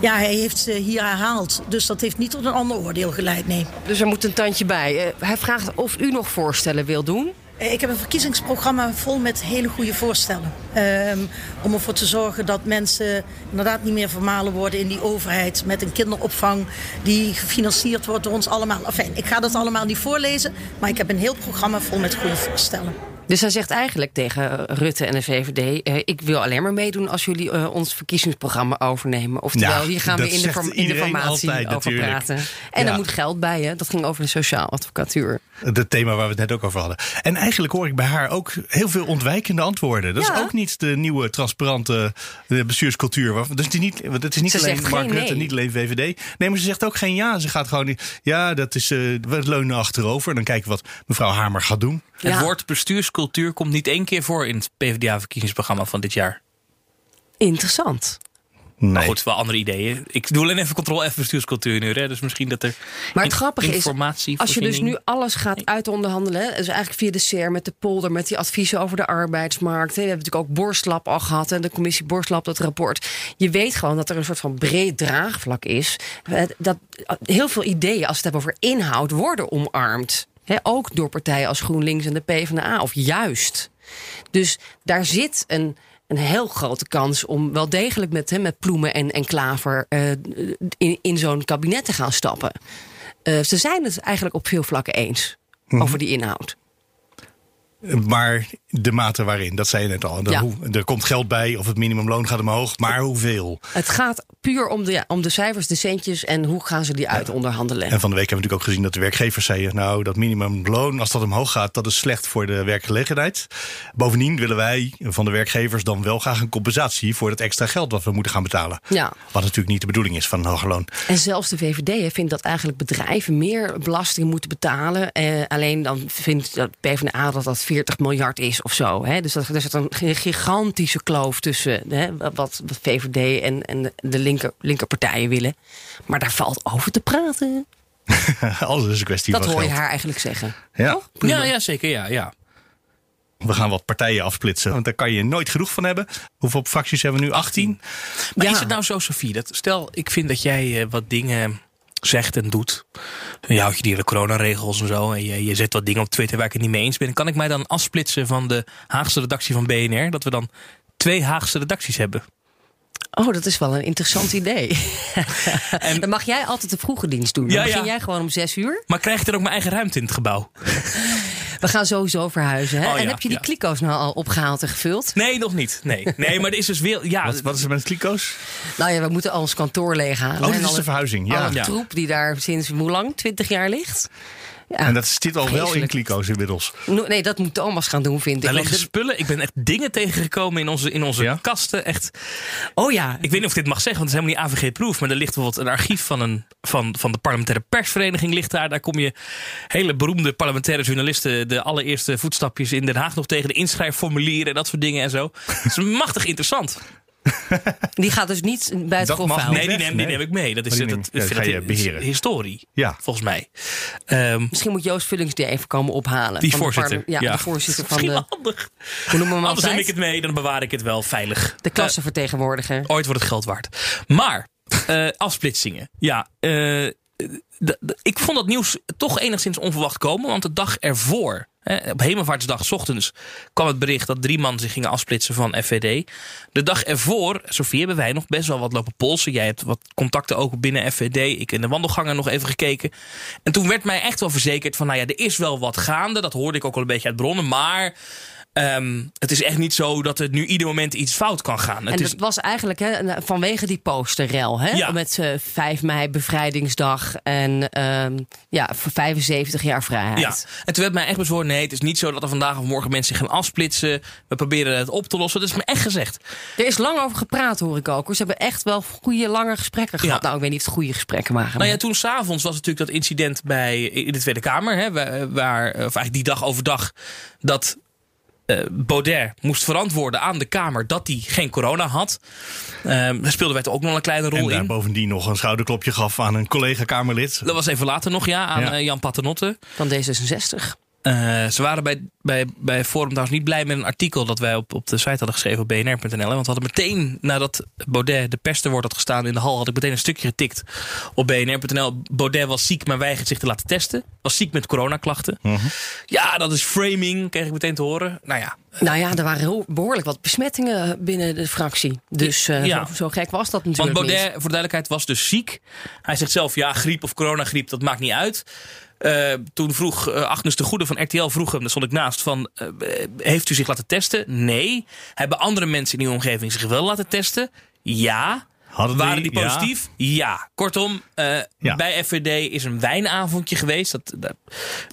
Speaker 7: Ja, hij heeft ze hier herhaald. Dus dat heeft niet tot een ander oordeel geleid, nee.
Speaker 1: Dus er moet een tandje bij. Eh, hij vraagt of u nog voorstellen wil doen.
Speaker 7: Eh, Ik heb een verkiezingsprogramma vol met hele goede voorstellen. Ehm, om ervoor te zorgen dat mensen inderdaad niet meer vermalen worden in die overheid. Met een kinderopvang die gefinancierd wordt door ons allemaal. Enfin, ik ga dat allemaal niet voorlezen. Maar ik heb een heel programma vol met goede voorstellen.
Speaker 1: Dus hij zegt eigenlijk tegen Rutte en de VVD... eh, ik wil alleen maar meedoen als jullie eh, ons verkiezingsprogramma overnemen. Oftewel, hier gaan we in de,
Speaker 3: zegt
Speaker 1: form- in de
Speaker 3: iedereen
Speaker 1: formatie
Speaker 3: altijd
Speaker 1: over
Speaker 3: natuurlijk.
Speaker 1: praten. En
Speaker 3: Ja.
Speaker 1: er moet geld bij, hè? dat ging over de sociaal advocatuur.
Speaker 3: Het thema waar we het net ook over hadden. En eigenlijk hoor ik bij haar ook heel veel ontwijkende antwoorden. Dat
Speaker 1: Ja.
Speaker 3: is ook niet de nieuwe transparante eh, bestuurscultuur. Dus die niet, want het is niet
Speaker 1: Ze
Speaker 3: alleen Mark Rutte,
Speaker 1: nee.
Speaker 3: niet alleen VVD. Nee, maar ze zegt ook geen ja. Ze gaat gewoon, niet- ja, dat is, we leunen achterover. En dan kijken we wat mevrouw Hamer gaat doen.
Speaker 1: Ja.
Speaker 2: Het woord bestuurscultuur komt niet één keer voor in het PvdA-verkiezingsprogramma van dit jaar.
Speaker 1: Interessant.
Speaker 3: Nee.
Speaker 2: Maar goed, wel andere ideeën. Ik doe alleen even controle F bestuurscultuur nu. Hè? Dus misschien dat er
Speaker 1: Maar het
Speaker 2: in-
Speaker 1: grappige is,
Speaker 2: informatie
Speaker 1: als je dus nu alles gaat uitonderhandelen... dus eigenlijk via de SER met de polder... met die adviezen over de arbeidsmarkt... hè, we hebben natuurlijk ook Borstlab al gehad... en de commissie Borstlab, dat rapport. Je weet gewoon dat er een soort van breed draagvlak is. Dat heel veel ideeën, als we het hebben over inhoud... worden omarmd. Ook door partijen als GroenLinks en de PvdA. Of juist. Dus daar zit een, een heel grote kans om wel degelijk met, met Ploemen en, en Klaver eh, in, in zo'n kabinet te gaan stappen. Eh, ze zijn het eigenlijk op veel vlakken eens over die inhoud.
Speaker 3: Maar de mate waarin, dat zei je net al.
Speaker 1: Ja.
Speaker 3: hoe- er komt geld bij of het minimumloon gaat omhoog. Maar hoeveel?
Speaker 1: Het gaat puur om de, ja, om de cijfers, de centjes en hoe gaan ze die uit onderhandelen.
Speaker 3: En van de week hebben we natuurlijk ook gezien dat de werkgevers zeiden... nou, dat minimumloon, als dat omhoog gaat, dat is slecht voor de werkgelegenheid. Bovendien willen wij van de werkgevers dan wel graag een compensatie... voor dat extra geld wat we moeten gaan betalen.
Speaker 1: Ja.
Speaker 3: Wat natuurlijk niet de bedoeling is van een hoger loon.
Speaker 1: En zelfs de VVD vindt dat eigenlijk bedrijven meer belasting moeten betalen. Eh, alleen dan vindt de PvdA dat dat 40 miljard is of zo. Hè? Dus dat, er zit een gigantische kloof tussen hè, wat, wat VVD en, en de linker, linkerpartijen willen. Maar daar valt over te praten. [LAUGHS]
Speaker 3: Alles is een kwestie
Speaker 1: Dat
Speaker 3: van
Speaker 1: hoor je haar eigenlijk zeggen.
Speaker 3: Ja.
Speaker 2: Ja, ja, zeker. Ja, ja.
Speaker 3: We gaan wat partijen afsplitsen, want daar kan je nooit genoeg van hebben. Hoeveel fracties hebben we nu? 18?
Speaker 2: Maar
Speaker 1: Ja.
Speaker 2: is het nou zo, Sofie? Dat, stel, ik vind dat jij eh, wat dingen zegt en doet. Je houdt je die hele coronaregels en zo. En je, je zet wat dingen op Twitter waar ik het niet mee eens ben. Kan ik mij dan afsplitsen van de Haagse redactie van BNR? Dat we dan twee Haagse redacties hebben.
Speaker 1: Oh, dat is wel een interessant idee. [LAUGHS]
Speaker 2: En-
Speaker 1: Dan mag jij altijd de vroege dienst doen. Dan
Speaker 2: Ja,
Speaker 1: begin
Speaker 2: ja.
Speaker 1: jij gewoon om zes uur.
Speaker 2: Maar krijg ik dan ook mijn eigen ruimte in het gebouw? [LAUGHS]
Speaker 1: We gaan sowieso verhuizen. Hè?
Speaker 2: Oh,
Speaker 1: en heb je die
Speaker 2: ja.
Speaker 1: kliko's nou al opgehaald en gevuld?
Speaker 2: Nee, nog niet. Nee, nee maar er is dus weer... Ja,
Speaker 3: Wat, wat is er met kliko's?
Speaker 1: Nou ja, we moeten al ons kantoor leeghalen.
Speaker 3: Oh, dit
Speaker 1: En
Speaker 3: is de verhuizing. Ja.
Speaker 1: Alle
Speaker 2: Ja.
Speaker 1: troep die daar sinds hoe lang? 20 jaar ligt. Ja,
Speaker 3: En dat zit al wel in kliko's inmiddels.
Speaker 1: No- Nee, dat moet Thomas gaan doen, vind ik. Want
Speaker 2: liggen spullen. Ik ben echt dingen tegengekomen in onze, in onze
Speaker 3: Ja?
Speaker 2: kasten. Echt.
Speaker 1: Oh ja,
Speaker 2: Ik weet niet of ik dit mag zeggen, want het is helemaal niet AVG-proof. Maar er ligt bijvoorbeeld een archief van, een, van, van de parlementaire persvereniging. Ligt daar. daar kom je hele beroemde parlementaire journalisten... de allereerste voetstapjes in Den Haag nog tegen. De inschrijfformulieren en dat soort dingen en zo. Het is [LAUGHS] machtig interessant. [LAUGHS]
Speaker 1: die gaat dus niet bij het
Speaker 3: niet.
Speaker 2: Nee, die neem, die
Speaker 3: nee.
Speaker 2: neem ik mee. Dat is,
Speaker 3: Oh, ja, ga je
Speaker 2: is
Speaker 3: beheren.
Speaker 2: historie,
Speaker 3: Ja.
Speaker 2: volgens mij. Ehm,
Speaker 1: Misschien moet Joost Vullings die even komen ophalen.
Speaker 2: die
Speaker 1: van de
Speaker 2: voorzitter.
Speaker 1: parle- ja, de voorzitter van
Speaker 2: Misschien
Speaker 1: de...
Speaker 2: handig.
Speaker 1: Hoe noemen we hem
Speaker 2: Anders neem ik het mee, dan bewaar ik het wel veilig.
Speaker 1: De klassenvertegenwoordiger.
Speaker 2: Ooit wordt het geld waard. Maar, eh, afsplitsingen. Ja, eh, ik vond dat nieuws toch enigszins onverwacht komen. Want de dag ervoor, hè, op Hemelvaartsdag ochtends, kwam het bericht dat drie man zich gingen afsplitsen van FVD. De dag ervoor, Sofie, hebben wij nog best wel wat lopen polsen. Jij hebt wat contacten ook binnen FVD. Ik in de wandelgangen nog even gekeken. En toen werd mij echt wel verzekerd van, nou ja, er is wel wat gaande. Dat hoorde ik ook al een beetje uit bronnen. Maar ehm, het is echt niet zo dat er nu ieder moment iets fout kan gaan. Het
Speaker 1: En
Speaker 2: is,
Speaker 1: dat was eigenlijk hè, vanwege die posterrel. Hè?
Speaker 2: Ja.
Speaker 1: Met eh 5 mei bevrijdingsdag en ehm, ja, voor 75 jaar vrijheid.
Speaker 2: Ja, en toen werd mij echt bezwoord, nee, het is niet zo dat er vandaag of morgen mensen zich gaan afsplitsen. We proberen het op te lossen. Dat is me echt gezegd.
Speaker 1: Er is lang over gepraat, hoor ik ook. hoor. Ze hebben echt wel goede, lange gesprekken gehad.
Speaker 2: Ja.
Speaker 1: Nou, ik weet niet of het goede gesprekken waren.
Speaker 2: Nou ja, toen s'avonds was natuurlijk dat incident bij, in de Tweede Kamer. Hè, waar, waar, of eigenlijk die dag overdag, dat eh, Baudet moest verantwoorden aan de Kamer dat hij geen corona had. Ehm daar speelden wij toch ook nog een kleine
Speaker 3: En
Speaker 2: rol
Speaker 3: daar
Speaker 2: in.
Speaker 3: bovendien nog een schouderklopje gaf aan een collega-Kamerlid.
Speaker 2: Dat was even later nog, ja, aan
Speaker 3: Ja.
Speaker 2: eh, Jan Paternotte.
Speaker 1: Van D66.
Speaker 2: Eh, ze waren bij, bij, bij Forum trouwens niet blij met een artikel dat wij op, op de site hadden geschreven op bnr.nl. Want we hadden meteen, nadat Baudet de pers te woord had gestaan in de hal, had ik meteen een stukje getikt op bnr.nl. Baudet was ziek, maar weigert zich te laten testen. Was ziek met coronaklachten. Ja, dat is framing, kreeg ik meteen te horen. Nou ja,
Speaker 1: Nou ja, er waren behoorlijk wat besmettingen binnen de fractie. Dus eh,
Speaker 2: Ja.
Speaker 1: zo, zo gek was dat
Speaker 2: Want
Speaker 1: natuurlijk
Speaker 2: Baudet,
Speaker 1: niet.
Speaker 2: voor de duidelijkheid, was dus ziek. Hij zegt zelf, ja, griep of coronagriep, dat maakt niet uit. Eh, toen vroeg eh, Agnes de Goede van RTL, vroeg hem, daar stond ik naast, van, eh, heeft u zich laten testen? Nee. Hebben andere mensen in uw omgeving zich wel laten testen? Ja.
Speaker 3: Hadden
Speaker 2: Waren die positief? Ja. Kortom, eh,
Speaker 3: Ja.
Speaker 2: bij FVD is een wijnavondje geweest. Dat, dat-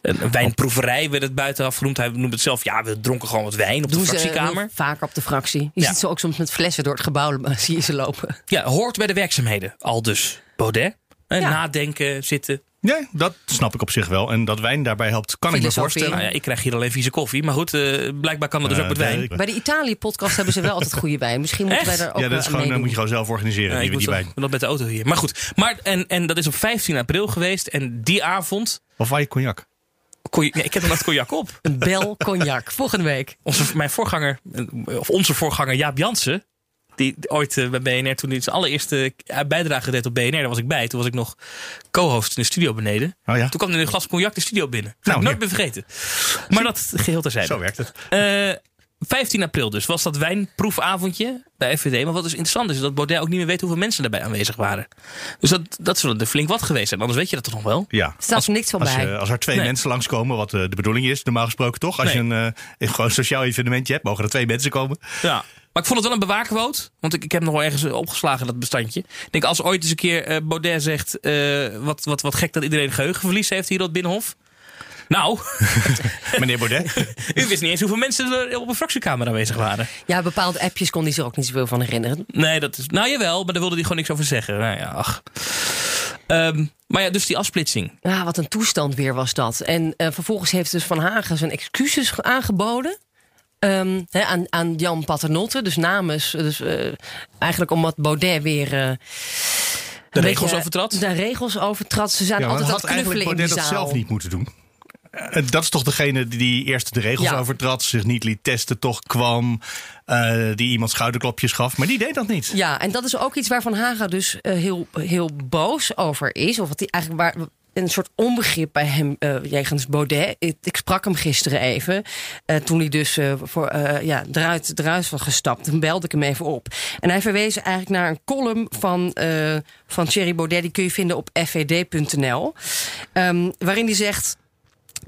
Speaker 2: een, een wijnproeverij werd het buitenaf genoemd. Hij noemt het zelf, ja, we dronken gewoon wat wijn op
Speaker 1: Doen
Speaker 2: de
Speaker 1: ze
Speaker 2: fractiekamer.
Speaker 1: heel vaker op de fractie. Je
Speaker 2: Ja.
Speaker 1: ziet ze ook soms met flessen door het gebouw [LAUGHS] zie je ze lopen.
Speaker 2: Ja, hoort bij de werkzaamheden. Al dus Baudet.
Speaker 1: Ja.
Speaker 2: Nadenken, zitten.
Speaker 3: Nee, dat snap ik op zich wel. En dat wijn daarbij helpt, kan ik me voorstellen.
Speaker 2: Nou ja, ik krijg hier alleen vieze koffie. Maar goed, eh, blijkbaar kan dat dus
Speaker 3: Eh,
Speaker 2: ook met
Speaker 3: nee,
Speaker 2: wijn.
Speaker 3: ik-
Speaker 1: Bij de Italië-podcast hebben ze wel altijd goede wijn. Misschien moeten
Speaker 2: Echt?
Speaker 1: wij daar ook
Speaker 3: ja, dat is
Speaker 1: aan
Speaker 3: gewoon,
Speaker 1: meedoen.
Speaker 3: moet je gewoon zelf organiseren,
Speaker 2: Ja,
Speaker 3: die,
Speaker 2: ik moet
Speaker 3: die wijn.
Speaker 2: dat met de auto hier. Maar goed, maar, en, en dat is op 15 april geweest. En die avond...
Speaker 3: Of waar je cognac.
Speaker 2: Ik heb nog cognac op.
Speaker 1: Een bel cognac. Volgende week.
Speaker 2: Onze, mijn voorganger, eh, of onze voorganger Jaap Jansen... Die ooit eh, bij BNR, toen hij zijn allereerste bijdrage deed op BNR, daar was ik bij. Toen was ik nog co-host in de studio beneden.
Speaker 3: Oh ja,
Speaker 2: Toen kwam er een glas cognac de studio binnen. Ga
Speaker 3: Nou,
Speaker 2: ik nooit meer vergeten. Maar dat geheel terzijde.
Speaker 3: zo werkt het.
Speaker 2: Eh, 15 april dus was dat wijnproefavondje bij FVD. Maar wat dus interessant is, is dat Baudet ook niet meer weet hoeveel mensen daarbij aanwezig waren. Dus dat, dat zullen er flink wat geweest zijn. Anders weet je dat toch nog wel?
Speaker 3: Ja.
Speaker 1: Er staat er niks van
Speaker 3: Als,
Speaker 1: bij.
Speaker 3: je- als er twee
Speaker 2: Nee.
Speaker 3: mensen langskomen, wat eh, de bedoeling is, normaal gesproken toch? Als
Speaker 2: Nee.
Speaker 3: je een, eh, een gewoon sociaal evenementje hebt, mogen er twee mensen komen.
Speaker 2: Ja. Maar ik vond het wel een bewaarquote. Want ik, ik heb nog wel ergens opgeslagen dat bestandje. Ik denk als ooit eens een keer eh, Baudet zegt... eh, wat, wat, wat gek dat iedereen geheugenverlies heeft hier op het Binnenhof. Nou, [LAUGHS]
Speaker 3: Meneer Baudet. [LAUGHS]
Speaker 2: u wist niet eens hoeveel mensen er op een fractiekamer aanwezig waren.
Speaker 1: Ja, bepaalde appjes kon hij zich ook niet zoveel van herinneren.
Speaker 2: Nee, dat is. Nou jawel, maar daar wilde hij gewoon niks over zeggen. Nou ja, ach. Ehm, maar ja, dus die afsplitsing.
Speaker 1: Ja, wat een toestand weer was dat. En eh, vervolgens heeft dus Van Hagen zijn excuses ge- aangeboden. Ehm, hè, aan, aan Jan Paternotte, dus namens, dus, eh, eigenlijk omdat Baudet weer... eh,
Speaker 2: De regels
Speaker 1: beetje
Speaker 2: overtrad?
Speaker 1: De regels overtrad. Ze zijn
Speaker 3: Ja,
Speaker 1: altijd aan
Speaker 3: had
Speaker 1: het knuffelen
Speaker 3: eigenlijk
Speaker 1: in die
Speaker 3: Baudet dat zelf niet moeten doen? Eh, Dat is toch degene die eerst de regels
Speaker 1: Ja.
Speaker 3: overtrad, zich niet liet testen, toch kwam, eh, die iemand schouderklopjes gaf. Maar die deed dat niet.
Speaker 1: Ja, en dat is ook iets waar Van Haga dus heel, heel boos over is. Of wat hij eigenlijk waar een soort onbegrip bij hem eh jegens Baudet. Ik, sprak hem gisteren even. eh, toen hij dus eh, voor, ja, eruit, eruit was gestapt. Toen belde ik hem even op. En hij verwees eigenlijk naar een column van, van Thierry Baudet. Die kun je vinden op fvd.nl. Ehm, waarin hij zegt...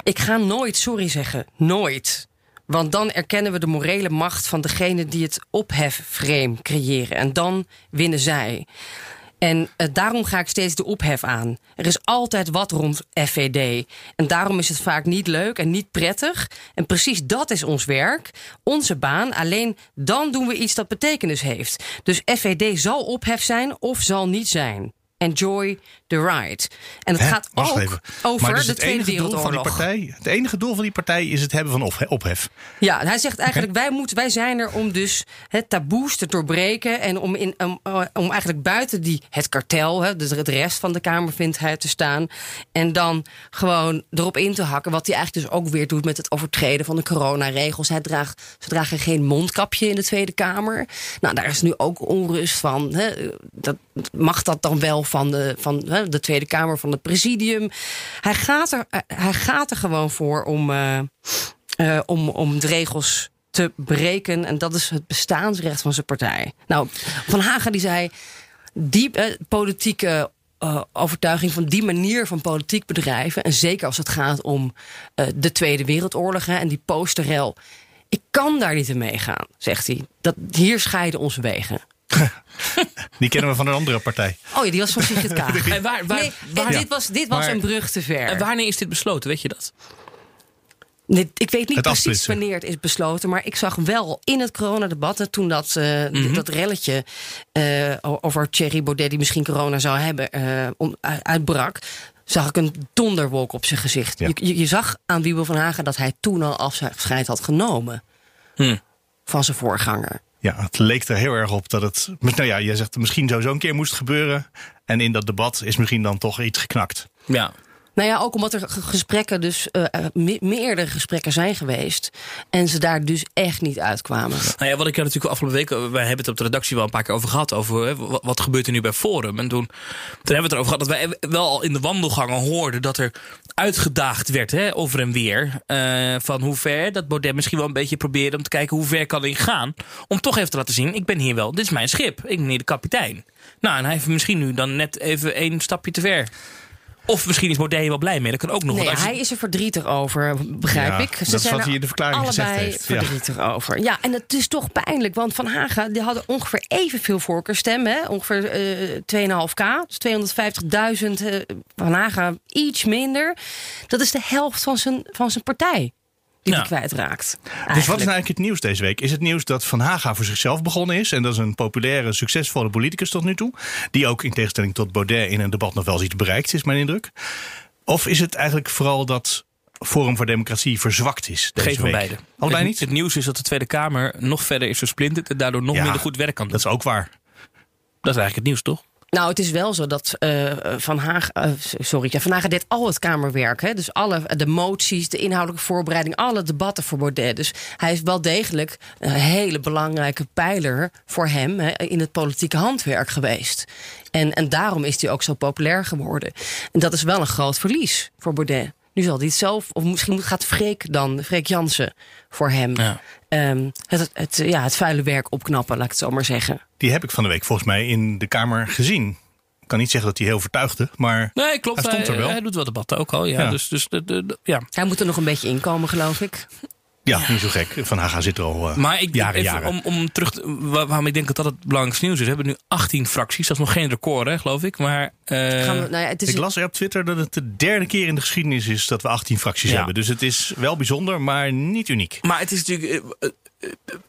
Speaker 1: Ik ga nooit sorry zeggen. Nooit. Want dan erkennen we de morele macht van degene die het ophefframe creëren. En dan winnen zij. En eh, daarom ga ik steeds de ophef aan. Er is altijd wat rond FVD. En daarom is het vaak niet leuk en niet prettig. En precies dat is ons werk, onze baan. Alleen dan doen we iets dat betekenis heeft. Dus FVD zal ophef zijn of zal niet zijn. Enjoy the ride. En het
Speaker 3: Hè?
Speaker 1: gaat
Speaker 3: Wacht
Speaker 1: ook
Speaker 3: even.
Speaker 1: over
Speaker 3: dus
Speaker 1: de
Speaker 3: het
Speaker 1: Tweede Wereldoorlog.
Speaker 3: partij, het enige doel van die partij is het hebben van ophe- ophef.
Speaker 1: Ja, hij zegt eigenlijk, wij, moeten, wij zijn er om dus het taboes te doorbreken. En om, in, om, eh, om eigenlijk buiten die, het kartel, hè, dus de rest van de Kamer vindt hij te staan. En dan gewoon erop in te hakken. Wat hij eigenlijk dus ook weer doet met het overtreden van de coronaregels. Hij draagt, ze dragen geen mondkapje in de Tweede Kamer. Nou, daar is nu ook onrust van. Hè. Dat, mag dat dan wel van de, van, de Tweede Kamer, van het presidium? Hij gaat er, hij gaat er gewoon voor om. eh, eh, om, om de regels te breken. En dat is het bestaansrecht van zijn partij. Nou, Van Hagen die zei... die eh, politieke eh, overtuiging van die manier van politiek bedrijven... en zeker als het gaat om eh, de Tweede Wereldoorlog hè, en die posterrel... ik kan daar niet in meegaan, zegt hij. Dat, hier scheiden onze wegen. [LAUGHS]
Speaker 3: Die kennen we van een andere partij.
Speaker 1: Oh ja, die was van Sigrid Kaag. [LAUGHS]
Speaker 2: En waar, waar,
Speaker 1: Nee, en
Speaker 2: waar-
Speaker 1: dit was, dit was
Speaker 3: Maar-
Speaker 1: een brug te ver.
Speaker 2: en wanneer is dit besloten? Weet je dat?
Speaker 1: Nee, ik weet niet
Speaker 3: Het
Speaker 1: precies wanneer het is besloten. Maar ik zag wel in het coronadebat, toen dat, eh,
Speaker 2: Mhm.
Speaker 1: dat relletje eh, over Thierry Baudet, die misschien corona zou hebben, eh, om, uitbrak. Zag ik een donderwolk op zijn gezicht.
Speaker 3: Ja.
Speaker 1: Je, je, zag aan Wiebel van Hagen dat hij toen al afscheid had genomen
Speaker 2: Hm.
Speaker 1: van zijn voorganger.
Speaker 3: Ja, het leek er heel erg op dat het. Nou ja, jij zegt misschien sowieso een keer moest gebeuren. En in dat debat is misschien dan toch iets geknakt.
Speaker 2: Ja.
Speaker 1: Nou ja, ook omdat er ge- gesprekken, dus eh, eh, me- meerdere gesprekken zijn geweest. En ze daar dus echt niet uitkwamen.
Speaker 2: Nou ja, wat ik er natuurlijk afgelopen week, wij hebben het op de redactie wel een paar keer over gehad. Over hè, wat, gebeurt er nu bij Forum. En toen, toen hebben we het erover gehad dat wij wel al in de wandelgangen hoorden dat er uitgedaagd werd hè, over en weer. eh, van hoe ver dat Baudet misschien wel een beetje probeerde om te kijken hoe ver kan ik gaan. Om toch even te laten zien, ik ben hier wel, dit is mijn schip. Ik ben hier de kapitein. Nou, en hij heeft misschien nu dan net even één stapje te ver. Of misschien is Baudet wel blij mee. Dat kan ook nog.
Speaker 1: Nee,
Speaker 2: want als je-
Speaker 1: hij is er verdrietig over, begrijp
Speaker 3: Ja,
Speaker 1: ik.
Speaker 3: dat is wat hij in de verklaring gezegd
Speaker 1: allebei
Speaker 3: heeft, ja.
Speaker 1: verdrietig over. Ja, en het is toch pijnlijk, want Van Haga die hadden ongeveer evenveel voorkeurstemmen. Hè? Ongeveer eh 2,5k, dus 250.000. eh, Van Haga iets minder. Dat is de helft van zijn, van zijn partij die
Speaker 2: Ja.
Speaker 1: hij kwijtraakt.
Speaker 3: Dus wat is nou eigenlijk het nieuws deze week? Is het nieuws dat Van Haga voor zichzelf begonnen is? En dat is een populaire, succesvolle politicus tot nu toe. Die ook in tegenstelling tot Baudet in een debat nog wel eens iets bereikt, is mijn indruk. Of is het eigenlijk vooral dat Forum voor Democratie verzwakt is deze
Speaker 2: Geen van
Speaker 3: week?
Speaker 2: beide.
Speaker 3: Allebei
Speaker 2: het,
Speaker 3: niet?
Speaker 2: Het nieuws is dat de Tweede Kamer nog verder is versplinterd en daardoor nog
Speaker 3: Ja,
Speaker 2: minder goed werk kan doen.
Speaker 3: Dat is ook waar.
Speaker 2: Dat is eigenlijk het nieuws, toch?
Speaker 1: Nou, het is wel zo dat eh, Van Haag, eh, sorry, ja, Van Hagen deed al het Kamerwerk. Hè? Dus alle de moties, de inhoudelijke voorbereiding, alle debatten voor Baudet. Dus hij is wel degelijk een hele belangrijke pijler voor hem hè, in het politieke handwerk geweest. En, en daarom is hij ook zo populair geworden. En dat is wel een groot verlies voor Baudet. Nu zal hij het zelf, of misschien gaat Freek dan, Freek Jansen, voor hem
Speaker 2: Ja.
Speaker 1: Ehm, het, het, ja, het vuile werk opknappen, laat ik het zo maar zeggen.
Speaker 3: Die heb ik van de week volgens mij in de Kamer gezien. Ik kan niet zeggen dat hij heel vertuigde, maar
Speaker 2: Nee, klopt.
Speaker 3: Hij stond er wel.
Speaker 2: Hij doet wel debatten ook al. Ja,
Speaker 3: Ja.
Speaker 2: Dus, dus de, de, de- ja.
Speaker 1: Hij moet er nog een beetje inkomen, geloof ik.
Speaker 3: Ja, niet zo gek. Van Haga zit er al eh,
Speaker 2: Maar ik,
Speaker 3: jaren,
Speaker 2: even
Speaker 3: jaren.
Speaker 2: Om, om terug te- waar- waarom ik denk dat dat het belangrijkste nieuws is. We hebben nu 18 fracties. Dat is nog geen record, hè, geloof ik. Maar eh,
Speaker 1: Gaan we, nou ja, het is
Speaker 3: Ik las er op Twitter dat het de derde keer in de geschiedenis is dat we 18 fracties
Speaker 2: Ja.
Speaker 3: hebben. Dus het is wel bijzonder, maar niet uniek.
Speaker 2: Maar het is natuurlijk. eh,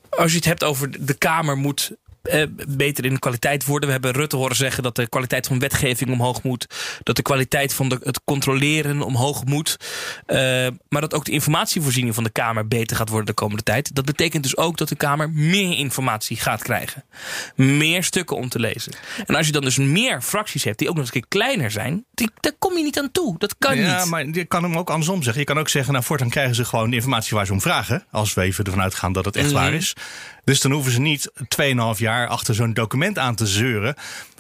Speaker 2: Als je het hebt over de Kamer moet eh, beter in de kwaliteit worden. We hebben Rutte horen zeggen dat de kwaliteit van wetgeving omhoog moet. Dat de kwaliteit van de, het controleren omhoog moet. Uh, maar dat ook de informatievoorziening van de Kamer beter gaat worden de komende tijd. Dat betekent dus ook dat de Kamer meer informatie gaat krijgen. Meer stukken om te lezen. En als je dan dus meer fracties hebt die ook nog eens een keer kleiner zijn, die, daar kom je niet aan toe. Dat kan
Speaker 3: ja,
Speaker 2: niet.
Speaker 3: maar je kan hem ook andersom zeggen. Je kan ook zeggen, nou voortaan krijgen ze gewoon de informatie waar ze om vragen. Als we even ervan uitgaan dat het echt
Speaker 2: Mhm.
Speaker 3: waar is. Dus dan hoeven ze niet 2,5 jaar achter zo'n document aan te zeuren.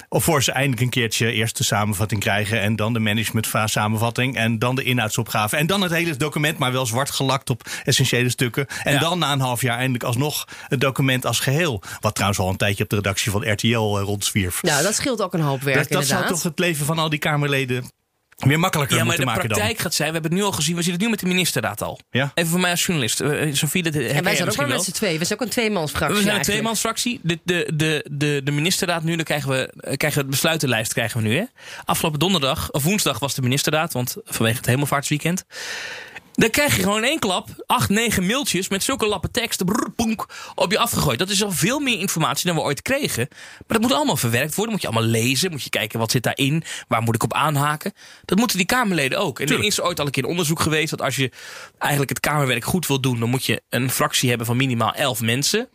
Speaker 3: Of voor ze eindelijk een keertje eerst de samenvatting krijgen. En dan de managementfase samenvatting. En dan de inhoudsopgave. En dan het hele document, maar wel zwart gelakt op essentiële stukken. En
Speaker 2: Ja.
Speaker 3: dan na een half jaar eindelijk alsnog het document als geheel. Wat trouwens al een tijdje op de redactie van RTL eh, rondzwierf.
Speaker 1: Nou, dat scheelt ook een hoop werk
Speaker 3: dat dat zou toch het leven van al die Kamerleden weer makkelijker
Speaker 2: Ja, maar
Speaker 3: moeten
Speaker 2: de
Speaker 3: maken
Speaker 2: praktijk gaat zijn, we hebben het nu al gezien, we zien het nu met de ministerraad al.
Speaker 3: Ja.
Speaker 2: Even voor mij als journalist. Uh, Sofie, dat
Speaker 1: en wij zijn ook maar met
Speaker 2: wel.
Speaker 1: z'n twee. We zijn ook een tweemansfractie
Speaker 2: We zijn een tweemansfractie. De, de, de, de, de ministerraad nu, dan krijgen we, eh, krijgen we de besluitenlijst krijgen we nu. Hè? Afgelopen donderdag, of woensdag was de ministerraad, want vanwege het hemelvaartsweekend. Dan krijg je gewoon in één klap acht, negen mailtjes met zulke lappen tekst brrr, op je afgegooid. Dat is al veel meer informatie dan we ooit kregen. Maar dat moet allemaal verwerkt worden. Moet je allemaal lezen. Moet je kijken wat zit daarin. Waar moet ik op aanhaken. Dat moeten die Kamerleden ook. En er
Speaker 3: Tuurlijk.
Speaker 2: is ooit al een keer een onderzoek geweest dat als je eigenlijk het Kamerwerk goed wil doen, dan moet je een fractie hebben van minimaal elf mensen.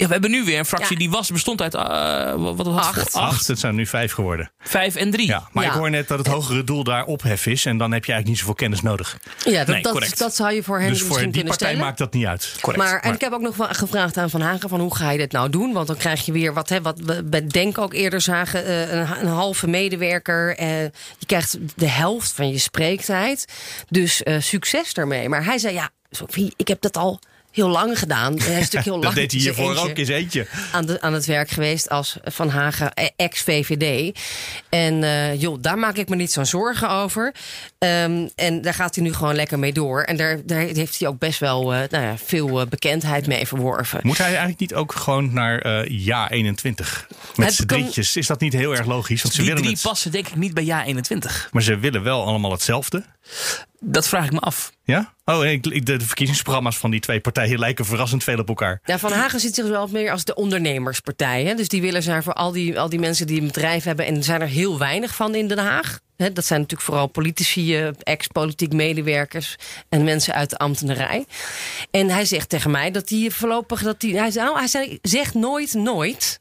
Speaker 2: Ja, we hebben nu weer een fractie
Speaker 1: Ja.
Speaker 2: die was, bestond uit uh, wat was het?
Speaker 1: Acht.
Speaker 3: Acht, het zijn nu vijf geworden.
Speaker 2: vijf en drie.
Speaker 3: Ja, maar
Speaker 1: Ja.
Speaker 3: ik hoor net dat het hogere doel daar ophef is. En dan heb je eigenlijk niet zoveel kennis nodig.
Speaker 1: Ja, dat,
Speaker 2: Nee,
Speaker 1: dat,
Speaker 2: correct.
Speaker 1: dat zou je voor hen
Speaker 3: dus voor
Speaker 1: misschien
Speaker 3: die
Speaker 1: kunnen
Speaker 3: partij
Speaker 1: stellen.
Speaker 3: maakt dat niet uit.
Speaker 2: Correct.
Speaker 1: Maar, en ik heb ook nog wel gevraagd aan Van Hagen van hoe ga je dit nou doen? Want dan krijg je weer wat, hè, wat we bij Denk ook eerder zagen, eh, een, een halve medewerker. eh, je krijgt de helft van je spreektijd. Dus eh, succes daarmee. Maar hij zei, ja, Sophie, ik heb dat al heel lang gedaan. Hij is [LAUGHS] natuurlijk heel lang
Speaker 3: Dat deed hij hiervoor
Speaker 1: eentje
Speaker 3: ook eens eentje.
Speaker 1: aan, de, aan het werk geweest als Van Hagen eh, ex-VVD. En eh, joh, daar maak ik me niet zo'n zorgen over. Ehm, en daar gaat hij nu gewoon lekker mee door. En daar, daar heeft hij ook best wel eh, nou ja, veel bekendheid mee verworven.
Speaker 3: Moet hij eigenlijk niet ook gewoon naar ja 21? Met z'n drietjes. Is dat niet heel erg logisch? Want ze
Speaker 2: die
Speaker 3: willen
Speaker 2: drie
Speaker 3: het,
Speaker 2: passen denk ik niet bij Ja 21.
Speaker 3: maar ze willen wel allemaal hetzelfde.
Speaker 2: Dat vraag ik me af.
Speaker 3: Ja? Oh, ik, de, de verkiezingsprogramma's van die twee partijen lijken verrassend veel op elkaar.
Speaker 1: Ja, Van Hagen ziet zich wel meer als de ondernemerspartij. Hè? Dus die willen zijn voor al die, al die mensen die een bedrijf hebben. En er zijn er heel weinig van in Den Haag. Hè, dat zijn natuurlijk vooral politici, eh, ex-politiek medewerkers en mensen uit de ambtenarij. En hij zegt tegen mij dat hij voorlopig. Dat hij, hij, nou, hij zegt nooit, nooit.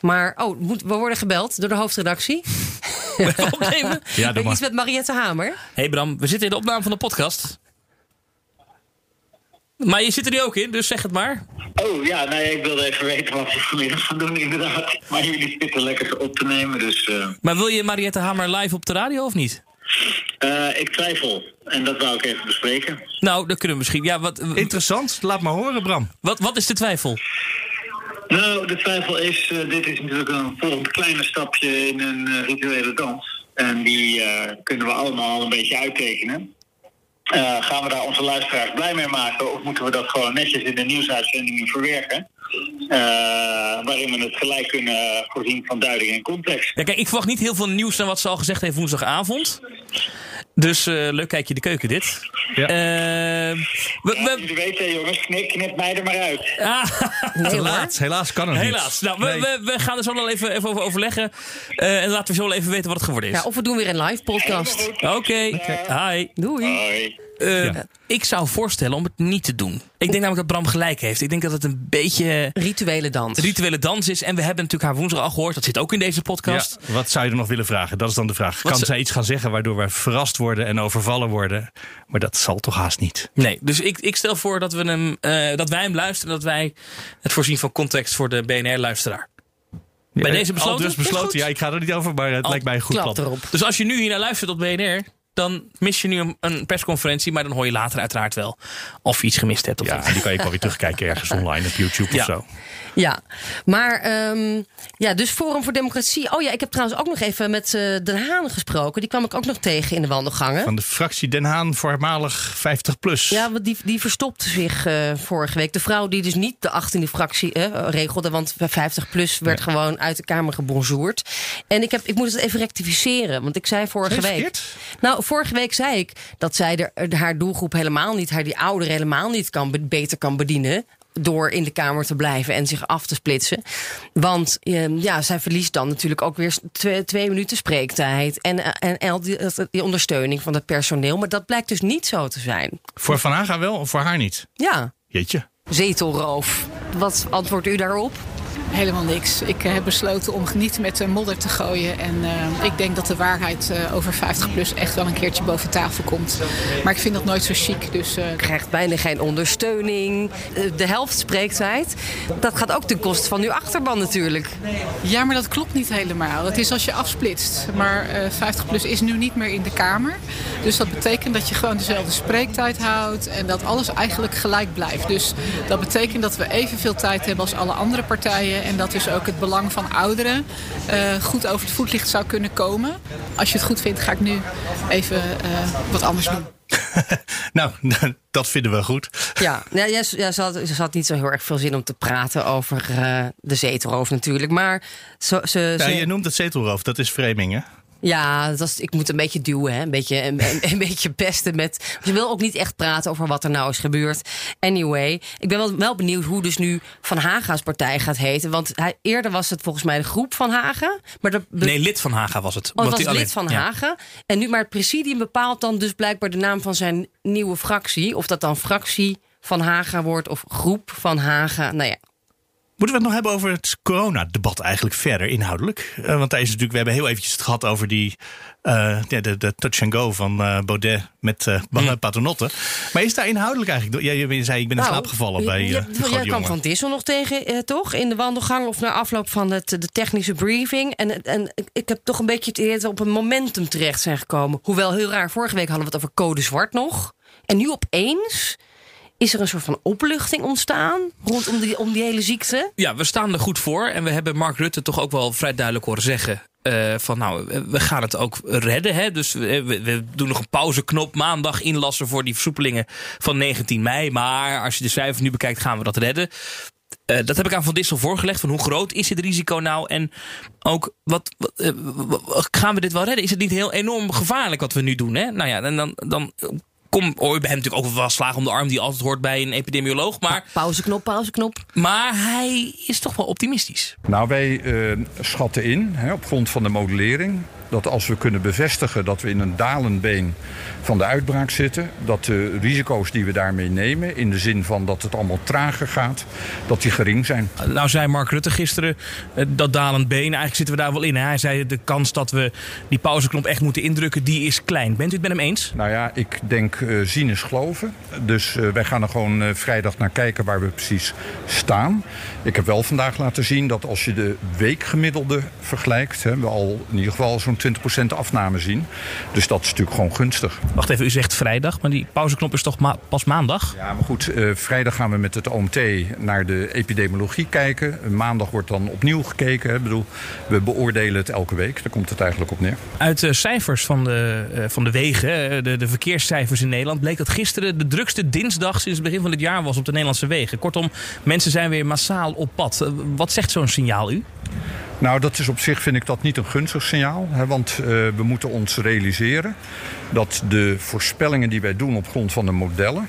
Speaker 1: Maar, oh, moet- we worden gebeld door de hoofdredactie. [LAUGHS] [LAUGHS]
Speaker 2: Opnemen.
Speaker 3: Ja, doe maar.
Speaker 1: Iets met Mariette Hamer.
Speaker 2: hey Bram, we zitten in de opname van de podcast. Maar je zit er nu ook in, dus zeg het maar.
Speaker 8: Oh ja, nee, ik wilde even weten wat we vanmiddag gaan doen inderdaad. Maar jullie zitten lekker op te nemen, dus eh,
Speaker 2: Maar wil je Mariette Hamer live op de radio of niet?
Speaker 8: eh, ik twijfel. En dat wou ik even bespreken.
Speaker 2: Nou, dat kunnen we misschien. Ja, wat,
Speaker 3: Interessant. Laat maar horen, Bram.
Speaker 2: wat, wat is de twijfel?
Speaker 8: Nou, de twijfel is, eh, dit is natuurlijk een volgend kleine stapje in een eh, rituele dans. En die eh, kunnen we allemaal een beetje uittekenen. Gaan we daar onze luisteraars blij mee maken? Of moeten we dat gewoon netjes in de nieuwsuitzendingen verwerken? Waarin we het gelijk kunnen voorzien van duiding en context.
Speaker 2: Ja, kijk, ik verwacht niet heel veel nieuws dan wat ze al gezegd heeft woensdagavond. Dus eh, leuk kijkje de keuken dit.
Speaker 3: Ja.
Speaker 2: Eh, we,
Speaker 8: Ja,
Speaker 2: we-
Speaker 8: jullie weten, jongens, knip, knip mij er maar uit.
Speaker 2: ah, [LAUGHS]
Speaker 1: Nee, hoor.
Speaker 3: laat. Helaas kan het niet.
Speaker 2: helaas. Nou, we,
Speaker 3: Nee.
Speaker 2: we, we gaan er zo nog even, even over overleggen. Eh, en laten we zo wel even weten wat het geworden is.
Speaker 1: Ja, of we doen weer een live podcast.
Speaker 2: Oké, hi.
Speaker 1: Doei.
Speaker 8: Hoi.
Speaker 2: Eh,
Speaker 3: Ja.
Speaker 2: Ik zou voorstellen om het niet te doen. Ik denk namelijk dat Bram gelijk heeft. Ik denk dat het een beetje
Speaker 1: Rituele dans.
Speaker 2: rituele dans is. En we hebben natuurlijk haar woensdag al gehoord. Dat zit ook in deze podcast.
Speaker 3: Ja, wat zou je er nog willen vragen? Dat is dan de vraag.
Speaker 2: Wat
Speaker 3: kan zij iets gaan zeggen waardoor wij verrast worden en overvallen worden? Maar dat zal toch haast niet.
Speaker 2: Nee, dus ik, ik stel voor dat, we hem, eh, dat wij hem luisteren. Dat wij het voorzien van context voor de BNR-luisteraar. Bij deze
Speaker 3: Al
Speaker 2: besloten?
Speaker 3: dus besloten. Ja, ik ga er niet over, maar het
Speaker 2: Al
Speaker 3: lijkt mij een goed plan.
Speaker 1: erop.
Speaker 2: Dus als je nu hier naar luistert op BNR, dan mis je nu een, een persconferentie. Maar dan hoor je later uiteraard wel of je iets gemist hebt. Of
Speaker 3: Ja,
Speaker 2: niet.
Speaker 3: die kan je wel weer terugkijken ergens online op YouTube
Speaker 2: Ja.
Speaker 3: of zo.
Speaker 1: Ja, maar ehm, ja, dus Forum voor Democratie. Oh ja, ik heb trouwens ook nog even met eh Den Haan gesproken. Die kwam ik ook nog tegen in de wandelgangen.
Speaker 3: Van de fractie Den Haan, voormalig 50 plus.
Speaker 1: Ja, want die, die verstopte zich eh, vorige week. De vrouw die dus niet de 18e fractie eh, regelde, want bij 50 plus werd gewoon uit de Kamer gebonjourd. En ik, heb, ik moet het even rectificeren, want ik zei vorige week. Nou, vorige week zei ik dat zij de, haar doelgroep helemaal niet, haar die ouderen helemaal niet kan, beter kan bedienen door in de kamer te blijven en zich af te splitsen. Want ehm, ja, zij verliest dan natuurlijk ook weer twee, twee minuten spreektijd. En, en, en die, die, ondersteuning van het personeel. Maar dat blijkt dus niet zo te zijn.
Speaker 3: Voor Van Haga wel, of voor haar niet?
Speaker 1: Ja.
Speaker 3: Jeetje.
Speaker 1: Zetelroof. Wat antwoordt u daarop?
Speaker 4: Helemaal niks. Ik uh, heb besloten om niet met de modder te gooien. En uh, ik denk dat de waarheid uh, over 50 plus echt wel een keertje boven tafel komt. Maar ik vind dat nooit zo chic. Dus,
Speaker 1: Krijgt bijna geen ondersteuning. de helft spreektijd. Dat gaat ook ten koste van uw achterban natuurlijk.
Speaker 4: Ja, maar dat klopt niet helemaal. Het is als je afsplitst. Maar 50 plus is nu niet meer in de Kamer. Dus dat betekent dat je gewoon dezelfde spreektijd houdt. En dat alles eigenlijk gelijk blijft. Dus dat betekent dat we evenveel tijd hebben als alle andere partijen. En dat dus ook het belang van ouderen uh, goed over het voetlicht zou kunnen komen. Als je het goed vindt, ga ik nu even uh, wat anders doen. [LAUGHS]
Speaker 3: nou, [LAUGHS] dat vinden we goed.
Speaker 1: Ja, ja, ja, ze, had, ze had niet zo heel erg veel zin om te praten over uh, de zetelroof natuurlijk. Maar zo, ze,
Speaker 3: ja, je noemt het zetelroof, dat is framing hè?
Speaker 1: Ja, dat was, ik moet een beetje duwen, hè? Een, beetje, een, een, [LAUGHS] beetje pesten met. Je wil ook niet echt praten over wat er nou is gebeurd. Anyway, ik ben wel, wel benieuwd hoe dus nu Van Haga's partij gaat heten. Want hij, eerder was het volgens mij de groep van Haga. Maar de,
Speaker 2: nee, lid van Haga was het.
Speaker 1: Oh, het was lid van ja. Haga. En nu, maar het presidium bepaalt dan dus blijkbaar de naam van zijn nieuwe fractie. Of dat dan fractie van Haga wordt of groep van Haga. Nou ja,
Speaker 3: Moeten we het nog hebben over het coronadebat eigenlijk verder inhoudelijk? Uh, want tijdens natuurlijk, we hebben heel eventjes het gehad over die uh, de, de, de, touch and go van uh, Baudet met uh. Paternotte. Maar is daar inhoudelijk eigenlijk... Ja, je zei, ik ben in nou, slaap gevallen bij uh,
Speaker 1: Jij kwam Van Dissel nog tegen, toch? In de wandelgang of na afloop van het, de technische briefing. En, en ik heb toch een beetje het idee dat we op een momentum terecht zijn gekomen. Hoewel, heel raar, vorige week hadden we het over code zwart nog. En nu opeens is er een soort van opluchting ontstaan rondom die, om die hele ziekte?
Speaker 2: Ja, we staan er goed voor. En we hebben Mark Rutte toch ook wel vrij duidelijk horen zeggen. Uh, van nou, we gaan het ook redden. Hè? Dus we, we, doen nog een pauzeknop maandag inlassen voor die versoepelingen van 19 mei. Maar als je de cijfers nu bekijkt, gaan we dat redden. Uh, dat heb ik aan Van Dissel voorgelegd. Van hoe groot is het risico nou? En ook, wat, uh, gaan we dit wel redden? Is het niet heel enorm gevaarlijk wat we nu doen? Hè? Nou ja, en dan, dan kom, je bij hem natuurlijk ook wel slagen om de arm die altijd hoort bij een epidemioloog. Maar,
Speaker 1: pauzeknop, pauzeknop.
Speaker 2: Maar hij is toch wel optimistisch.
Speaker 9: Nou, wij uh, schatten in, hè, op grond van de modellering, dat als we kunnen bevestigen dat we in een dalend been van de uitbraak zitten, dat de risico's die we daarmee nemen, in de zin van dat het allemaal trager gaat, dat die gering zijn.
Speaker 2: Nou zei Mark Rutte gisteren eh, dat dalend been, eigenlijk zitten we daar wel in. Hij zei de kans dat we die pauzeknop echt moeten indrukken, die is klein. Bent u het met hem eens?
Speaker 9: Nou ja, ik denk uh, zien is geloven. Dus uh, wij gaan er gewoon uh, vrijdag naar kijken waar we precies staan. Ik heb wel vandaag laten zien dat als je de weekgemiddelde vergelijkt, hè, we al in ieder geval zo'n 20% afname zien. Dus dat is natuurlijk gewoon gunstig.
Speaker 2: Wacht even, u zegt vrijdag, maar die pauzeknop is toch ma pas maandag?
Speaker 9: Ja, maar goed, uh, vrijdag gaan we met het OMT naar de epidemiologie kijken. Maandag wordt dan opnieuw gekeken. Ik bedoel, we beoordelen het elke week. Daar komt het eigenlijk op neer.
Speaker 2: Uit de cijfers van de, uh, van de wegen, de, de verkeerscijfers in Nederland, bleek dat gisteren de drukste dinsdag sinds het begin van het jaar was op de Nederlandse wegen. Kortom, mensen zijn weer massaal op pad. Wat zegt zo'n signaal u?
Speaker 9: Nou, dat is op zich vind ik dat niet een gunstig signaal. Hè, want uh, we moeten ons realiseren dat de voorspellingen die wij doen op grond van de modellen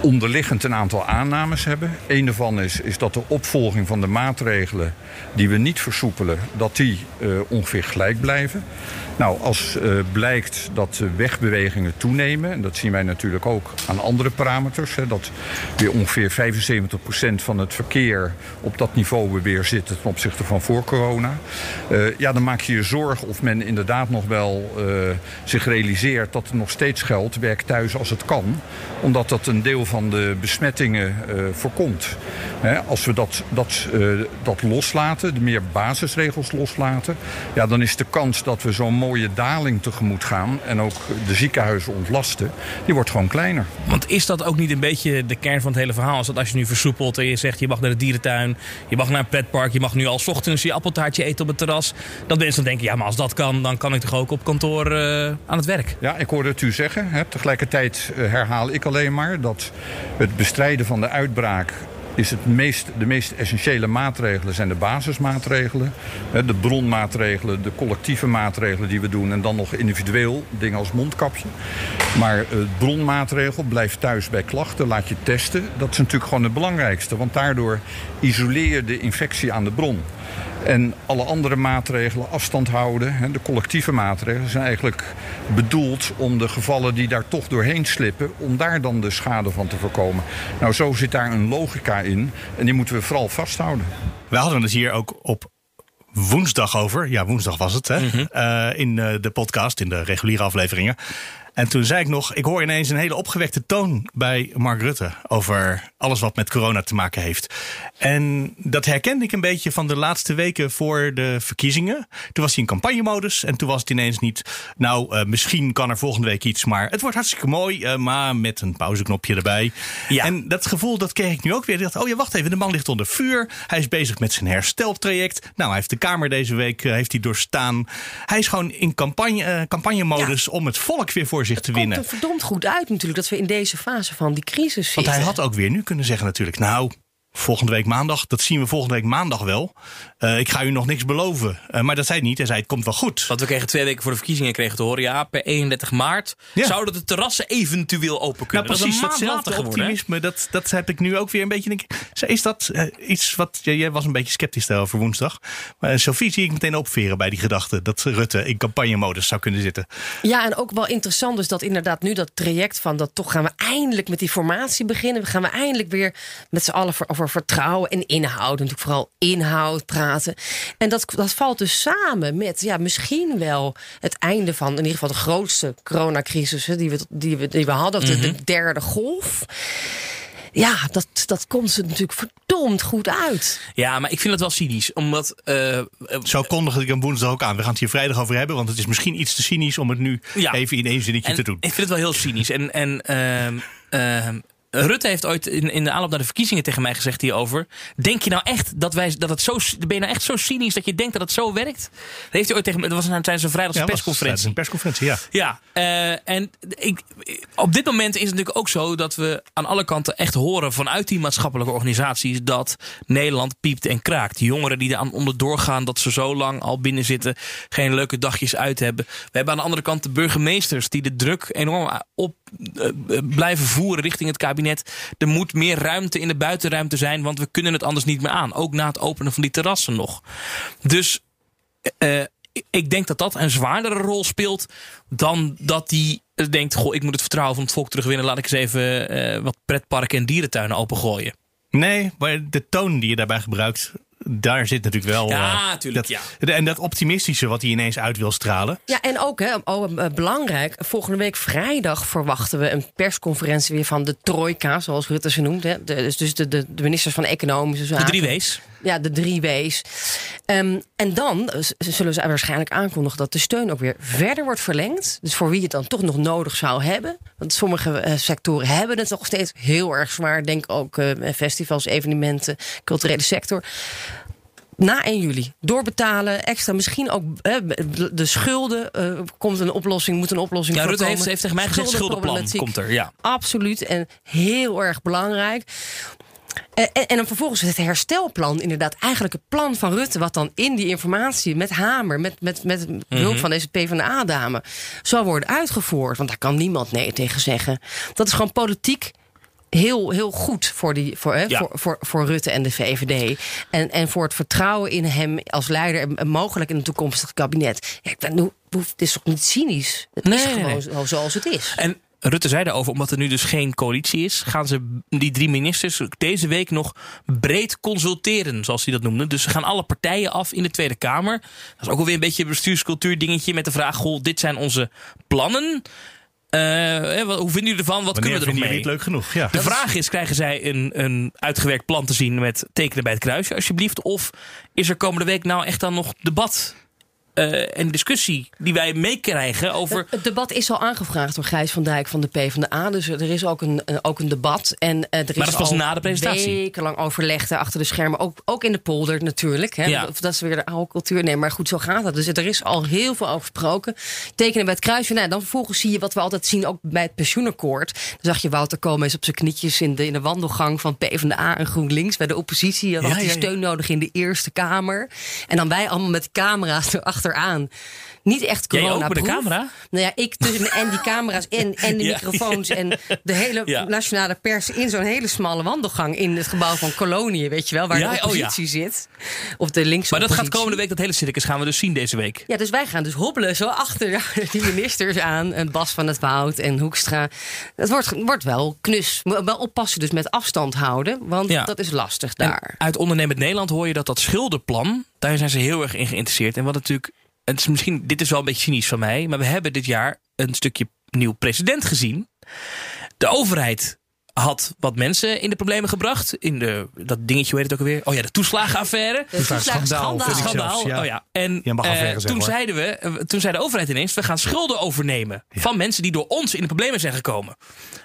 Speaker 9: onderliggend een aantal aannames hebben. Een daarvan is, is dat de opvolging van de maatregelen die we niet versoepelen, dat die uh, ongeveer gelijk blijven. Nou, als uh, blijkt dat wegbewegingen toenemen, en dat zien wij natuurlijk ook aan andere parameters, hè, dat weer ongeveer 75% van het verkeer op dat niveau weer zit ten opzichte van voor corona. Uh, ja, dan maak je je zorgen of men inderdaad nog wel uh, zich realiseert dat er nog steeds geldt, werk thuis als het kan, omdat dat een deel van de besmettingen voorkomt. Hè, als we dat, dat, dat loslaten, de meer basisregels loslaten, ja, dan is de kans dat we zo'n mooie daling tegemoet gaan en ook de ziekenhuizen ontlasten, die wordt gewoon kleiner.
Speaker 2: Want is dat ook niet een beetje de kern van het hele verhaal? Als, dat als je nu versoepelt en je zegt je mag naar de dierentuin, je mag naar een pretpark, je mag nu al ochtends je appeltaartje eten op het terras. Dat mensen dan denken, ja maar als dat kan, dan kan ik toch ook op kantoor uh, aan het werk.
Speaker 9: Ja, ik hoorde het u zeggen. Hè. Tegelijkertijd uh, herhaal ik alleen maar dat het bestrijden van de uitbraak is het meest, de meest essentiële maatregelen zijn de basismaatregelen. De bronmaatregelen, de collectieve maatregelen die we doen. En dan nog individueel, dingen als mondkapje. Maar het bronmaatregel, blijf thuis bij klachten, laat je testen. Dat is natuurlijk gewoon het belangrijkste. Want daardoor isoleer je de infectie aan de bron. En alle andere maatregelen, afstand houden, hè, de collectieve maatregelen, zijn eigenlijk bedoeld om de gevallen die daar toch doorheen slippen, om daar dan de schade van te voorkomen. Nou, zo zit daar een logica in en die moeten we vooral vasthouden.
Speaker 3: We hadden het hier ook op woensdag over. Ja, woensdag was het, hè? Eh, in eh, de podcast, in de reguliere afleveringen. En toen zei ik nog, ik hoor ineens een hele opgewekte toon bij Mark Rutte over alles wat met corona te maken heeft. En dat herkende ik een beetje van de laatste weken voor de verkiezingen. Toen was hij in campagnemodus en toen was het ineens niet, nou, eh, misschien kan er volgende week iets, maar het wordt hartstikke mooi, eh, maar met een pauzeknopje erbij.
Speaker 2: Ja.
Speaker 3: En dat gevoel, dat kreeg ik nu ook weer. Ik dacht, oh ja, wacht even, de man ligt onder vuur. Hij is bezig met zijn hersteltraject. Nou, hij heeft de Kamer deze week eh, heeft hij doorstaan. Hij is gewoon in campagne, campagnemodus om het volk weer voor zich te
Speaker 1: komt
Speaker 3: winnen.
Speaker 1: er verdomd goed uit natuurlijk dat we in deze fase van die crisis
Speaker 3: Want
Speaker 1: zitten.
Speaker 3: hij had ook weer nu kunnen zeggen natuurlijk, nou, volgende week maandag, dat zien we volgende week maandag wel. Eh, ik ga u nog niks beloven. Eh, maar dat zei hij niet. Hij zei, het komt wel goed.
Speaker 2: Want we kregen twee weken voor de verkiezingen kregen te horen... ja, per 31 maart
Speaker 3: Ja.
Speaker 2: zouden de terrassen eventueel open
Speaker 3: Nou,
Speaker 2: kunnen.
Speaker 3: precies
Speaker 2: dat is
Speaker 3: datzelfde
Speaker 2: geworden,
Speaker 3: optimisme. Dat, dat heb ik nu ook weer een beetje. Denk, is dat eh, iets wat. ja, jij was een beetje sceptisch over woensdag. Maar Sophie zie ik meteen opveren bij die gedachte dat Rutte in campagnemodus zou kunnen zitten.
Speaker 1: Ja, en ook wel interessant is dat inderdaad nu dat traject van dat toch gaan we eindelijk met die formatie beginnen. We gaan we eindelijk weer met z'n allen voor- over vertrouwen en inhoud, natuurlijk vooral inhoud praten. En dat, dat valt dus samen met ja, misschien wel het einde van in ieder geval de grootste coronacrisis hè, die, we, die, we, die we hadden, of de, de derde golf. Ja, dat, dat komt ze natuurlijk verdomd goed uit.
Speaker 2: Ja, maar ik vind het wel cynisch. Omdat... eh, eh,
Speaker 3: Zo kondigde ik hem woensdag ook aan. We gaan het hier vrijdag over hebben. Want het is misschien iets te cynisch om het nu
Speaker 2: Ja.
Speaker 3: even in één zinnetje
Speaker 2: en
Speaker 3: te doen.
Speaker 2: Ik vind het wel heel cynisch. En, en ehm, ehm, Rutte heeft ooit in, in de aanloop naar de verkiezingen tegen mij gezegd hierover. Denk je nou echt dat wij dat het zo. Ben je nou echt zo cynisch dat je denkt dat het zo werkt? Dat heeft hij ooit tegen me. Dat was tijdens een vrijdagse
Speaker 3: Ja,
Speaker 2: persconferentie.
Speaker 3: een persconferentie, ja.
Speaker 2: Ja, eh, en ik, op dit moment is het natuurlijk ook zo dat we aan alle kanten echt horen vanuit die maatschappelijke organisaties dat Nederland piept en kraakt. Jongeren die er aan onderdoor gaan dat ze zo lang al binnen zitten, geen leuke dagjes uit hebben. We hebben aan de andere kant de burgemeesters die de druk enorm op eh, blijven voeren richting het kabinet. Er moet meer ruimte in de buitenruimte zijn, want we kunnen het anders niet meer aan. Ook na het openen van die terrassen nog. Dus eh, ik denk dat dat een zwaardere rol speelt dan dat hij denkt: Goh, ik moet het vertrouwen van het volk terugwinnen. Laat ik eens even eh, wat pretparken en dierentuinen opengooien.
Speaker 3: Nee, maar de toon die je daarbij gebruikt, daar zit natuurlijk wel.
Speaker 2: Ja,
Speaker 3: eh,
Speaker 2: tuurlijk,
Speaker 3: dat,
Speaker 2: ja.
Speaker 3: En dat optimistische wat hij ineens uit wil stralen.
Speaker 1: Ja, en ook hè, oh, eh, belangrijk. Volgende week vrijdag verwachten we een persconferentie weer van de trojka, zoals Rutte ze noemt. Hè. De, dus dus de, de, de ministers van Economische
Speaker 2: De
Speaker 1: Zaken.
Speaker 2: drie W's.
Speaker 1: Ja, de drie W's. Ehm, en dan zullen ze waarschijnlijk aankondigen dat de steun ook weer verder wordt verlengd. Dus voor wie het dan toch nog nodig zou hebben. Want sommige eh, sectoren hebben het nog steeds heel erg zwaar. Denk ook eh, festivals, evenementen, culturele sector. Na 1 juli. Doorbetalen, extra. Misschien ook eh, de schulden. komt een oplossing, moet een oplossing
Speaker 2: Ja, Rutte heeft, heeft tegen mij gezegd: schuldenplan komt er. Ja.
Speaker 1: Absoluut en heel erg belangrijk. Eh, En, en dan vervolgens het herstelplan, inderdaad, eigenlijk het plan van Rutte, wat dan in die informatie met Hamer, met, met, met hulp van deze PvdA-dame, zal worden uitgevoerd. Want daar kan niemand nee tegen zeggen. Dat is gewoon politiek heel, heel goed voor, die, voor, hè,
Speaker 2: Ja.
Speaker 1: voor, voor, voor Rutte en de VVD. En, en voor het vertrouwen in hem als leider en- mogelijk in een toekomstig kabinet. Ja, ik ben, het is toch niet cynisch? Het
Speaker 2: Nee,
Speaker 1: is gewoon
Speaker 2: nee.
Speaker 1: zoals het is.
Speaker 2: En Rutte zei daarover, omdat er nu dus geen coalitie is, gaan ze die drie ministers deze week nog breed consulteren, zoals hij dat noemde. Dus ze gaan alle partijen af in de Tweede Kamer. Dat is ook alweer een beetje een bestuurscultuur dingetje met de vraag: goh, dit zijn onze plannen. Eh, wat- hoe vinden jullie ervan? Wat
Speaker 3: Wanneer
Speaker 2: kunnen we er nog mee?
Speaker 3: niet leuk genoeg? Ja.
Speaker 2: De vraag is, krijgen zij een, een uitgewerkt plan te zien met tekenen bij het kruisje alsjeblieft? Of is er komende week nou echt dan nog debat eh, en discussie die wij meekrijgen over.
Speaker 1: Het debat is al aangevraagd door Gijs van Dijk van de PvdA. Dus er is ook een, eh, ook een debat. En eh, er is
Speaker 2: dat is pas
Speaker 1: al
Speaker 2: na de presentatie.
Speaker 1: wekenlang overleg daar achter de schermen. Ook, ook in de polder natuurlijk. Hè.
Speaker 2: Ja.
Speaker 1: Dat is weer de oude cultuur. Nee, maar goed, zo gaat dat. Dus er is al heel veel over gesproken. Tekenen bij het kruisje. Nou, dan vervolgens zie je wat we altijd zien ook bij het pensioenakkoord. Dan zag je Wouter Koolmees op zijn knietjes in de, in de wandelgang van PvdA en GroenLinks. Bij de oppositie. Je had
Speaker 2: ja, ja.
Speaker 1: steun nodig in de Eerste Kamer. En dan wij allemaal met camera's [LAUGHS] erachteraan. Niet echt
Speaker 2: Jij ook
Speaker 1: corona
Speaker 2: de camera?
Speaker 1: Nou ja, ik tussen en die camera's en, en de [LAUGHS]
Speaker 2: Ja.
Speaker 1: microfoons en de hele
Speaker 2: Ja.
Speaker 1: nationale pers in zo'n hele smalle wandelgang in het gebouw van Koloniën, weet je wel, waar
Speaker 2: Ja,
Speaker 1: de
Speaker 2: oh ja.
Speaker 1: oppositie zit. Of de linkse
Speaker 2: Maar dat gaat komende week, dat hele circus gaan we dus zien deze week.
Speaker 1: Ja, dus wij gaan dus hobbelen zo achter [LAUGHS] die ministers aan. En Bas van het Woud en Hoekstra. Het wordt, wordt wel knus. Wel oppassen dus met afstand houden. Want dat is lastig
Speaker 2: En
Speaker 1: daar.
Speaker 2: uit Ondernemend Nederland hoor je dat dat schuldenplan, daar zijn ze heel erg in geïnteresseerd. En wat natuurlijk, het is misschien, dit is wel een beetje cynisch van mij, maar we hebben dit jaar een stukje nieuw president gezien. De overheid had wat mensen in de problemen gebracht. In de, dat dingetje, heet het ook alweer? Oh ja, de toeslagenaffaire.
Speaker 1: Is een
Speaker 3: schandaal, zelfs. Ja.
Speaker 2: Oh ja. En eh, toen,
Speaker 3: hoor.
Speaker 2: zeiden we, eh, toen zei de overheid ineens: we gaan schulden overnemen van mensen die door ons in de problemen zijn gekomen.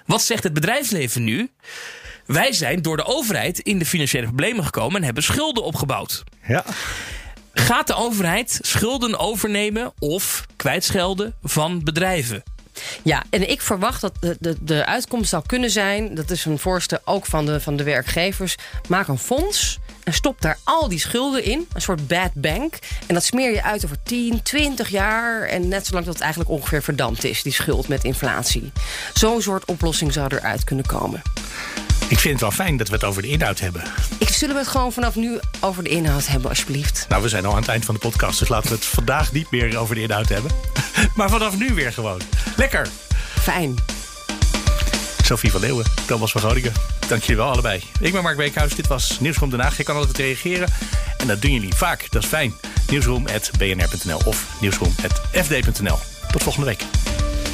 Speaker 2: Wat zegt het bedrijfsleven nu? Wij zijn door de overheid in de financiële problemen gekomen en hebben schulden opgebouwd.
Speaker 3: Ja.
Speaker 2: Gaat de overheid schulden overnemen of kwijtschelden van bedrijven?
Speaker 1: Ja, en ik verwacht dat de, de, de uitkomst zou kunnen zijn... dat is een voorstel ook van de, van de werkgevers... maak een fonds en stop daar al die schulden in. Een soort bad bank. En dat smeer je uit over 10, 20 jaar... en net zolang dat het eigenlijk ongeveer verdampt is... die schuld met inflatie. Zo'n soort oplossing zou eruit kunnen komen.
Speaker 3: Ik vind het wel fijn dat we het over de inhoud hebben.
Speaker 1: Ik zullen we het gewoon vanaf nu over de inhoud hebben, alsjeblieft.
Speaker 3: Nou, we zijn al aan het eind van de podcast, dus laten we het vandaag niet meer over de inhoud hebben. [LAUGHS] Maar vanaf nu weer gewoon. Lekker.
Speaker 1: Fijn.
Speaker 3: Sophie van Leeuwen, Thomas van Groningen. Dank jullie wel allebei. Ik ben Mark Beekhuis, dit was Nieuwsroom Den Haag. Je kan altijd reageren en dat doen jullie vaak, dat is fijn. Nieuwsroom.bnr.nl of nieuwsroom.fd.nl. Tot volgende week.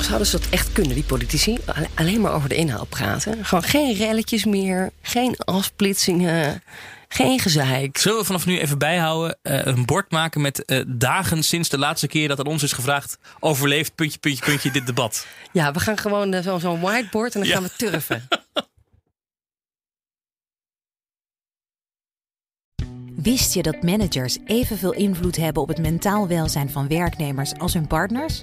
Speaker 1: Zouden ze dat echt kunnen, die politici? Alle- Alleen maar over de inhoud praten. Gewoon geen relletjes meer, geen afsplitsingen, geen gezeik.
Speaker 2: Zullen we vanaf nu even bijhouden? eh, een bord maken met eh, dagen sinds de laatste keer dat aan ons is gevraagd. Overleeft, puntje, puntje, puntje, dit debat. [LAUGHS]
Speaker 1: Ja, we gaan gewoon eh, zo- zo'n whiteboard en dan
Speaker 2: Ja.
Speaker 1: gaan we turven. [LAUGHS]
Speaker 10: Wist je dat managers evenveel invloed hebben op het mentaal welzijn van werknemers als hun partners?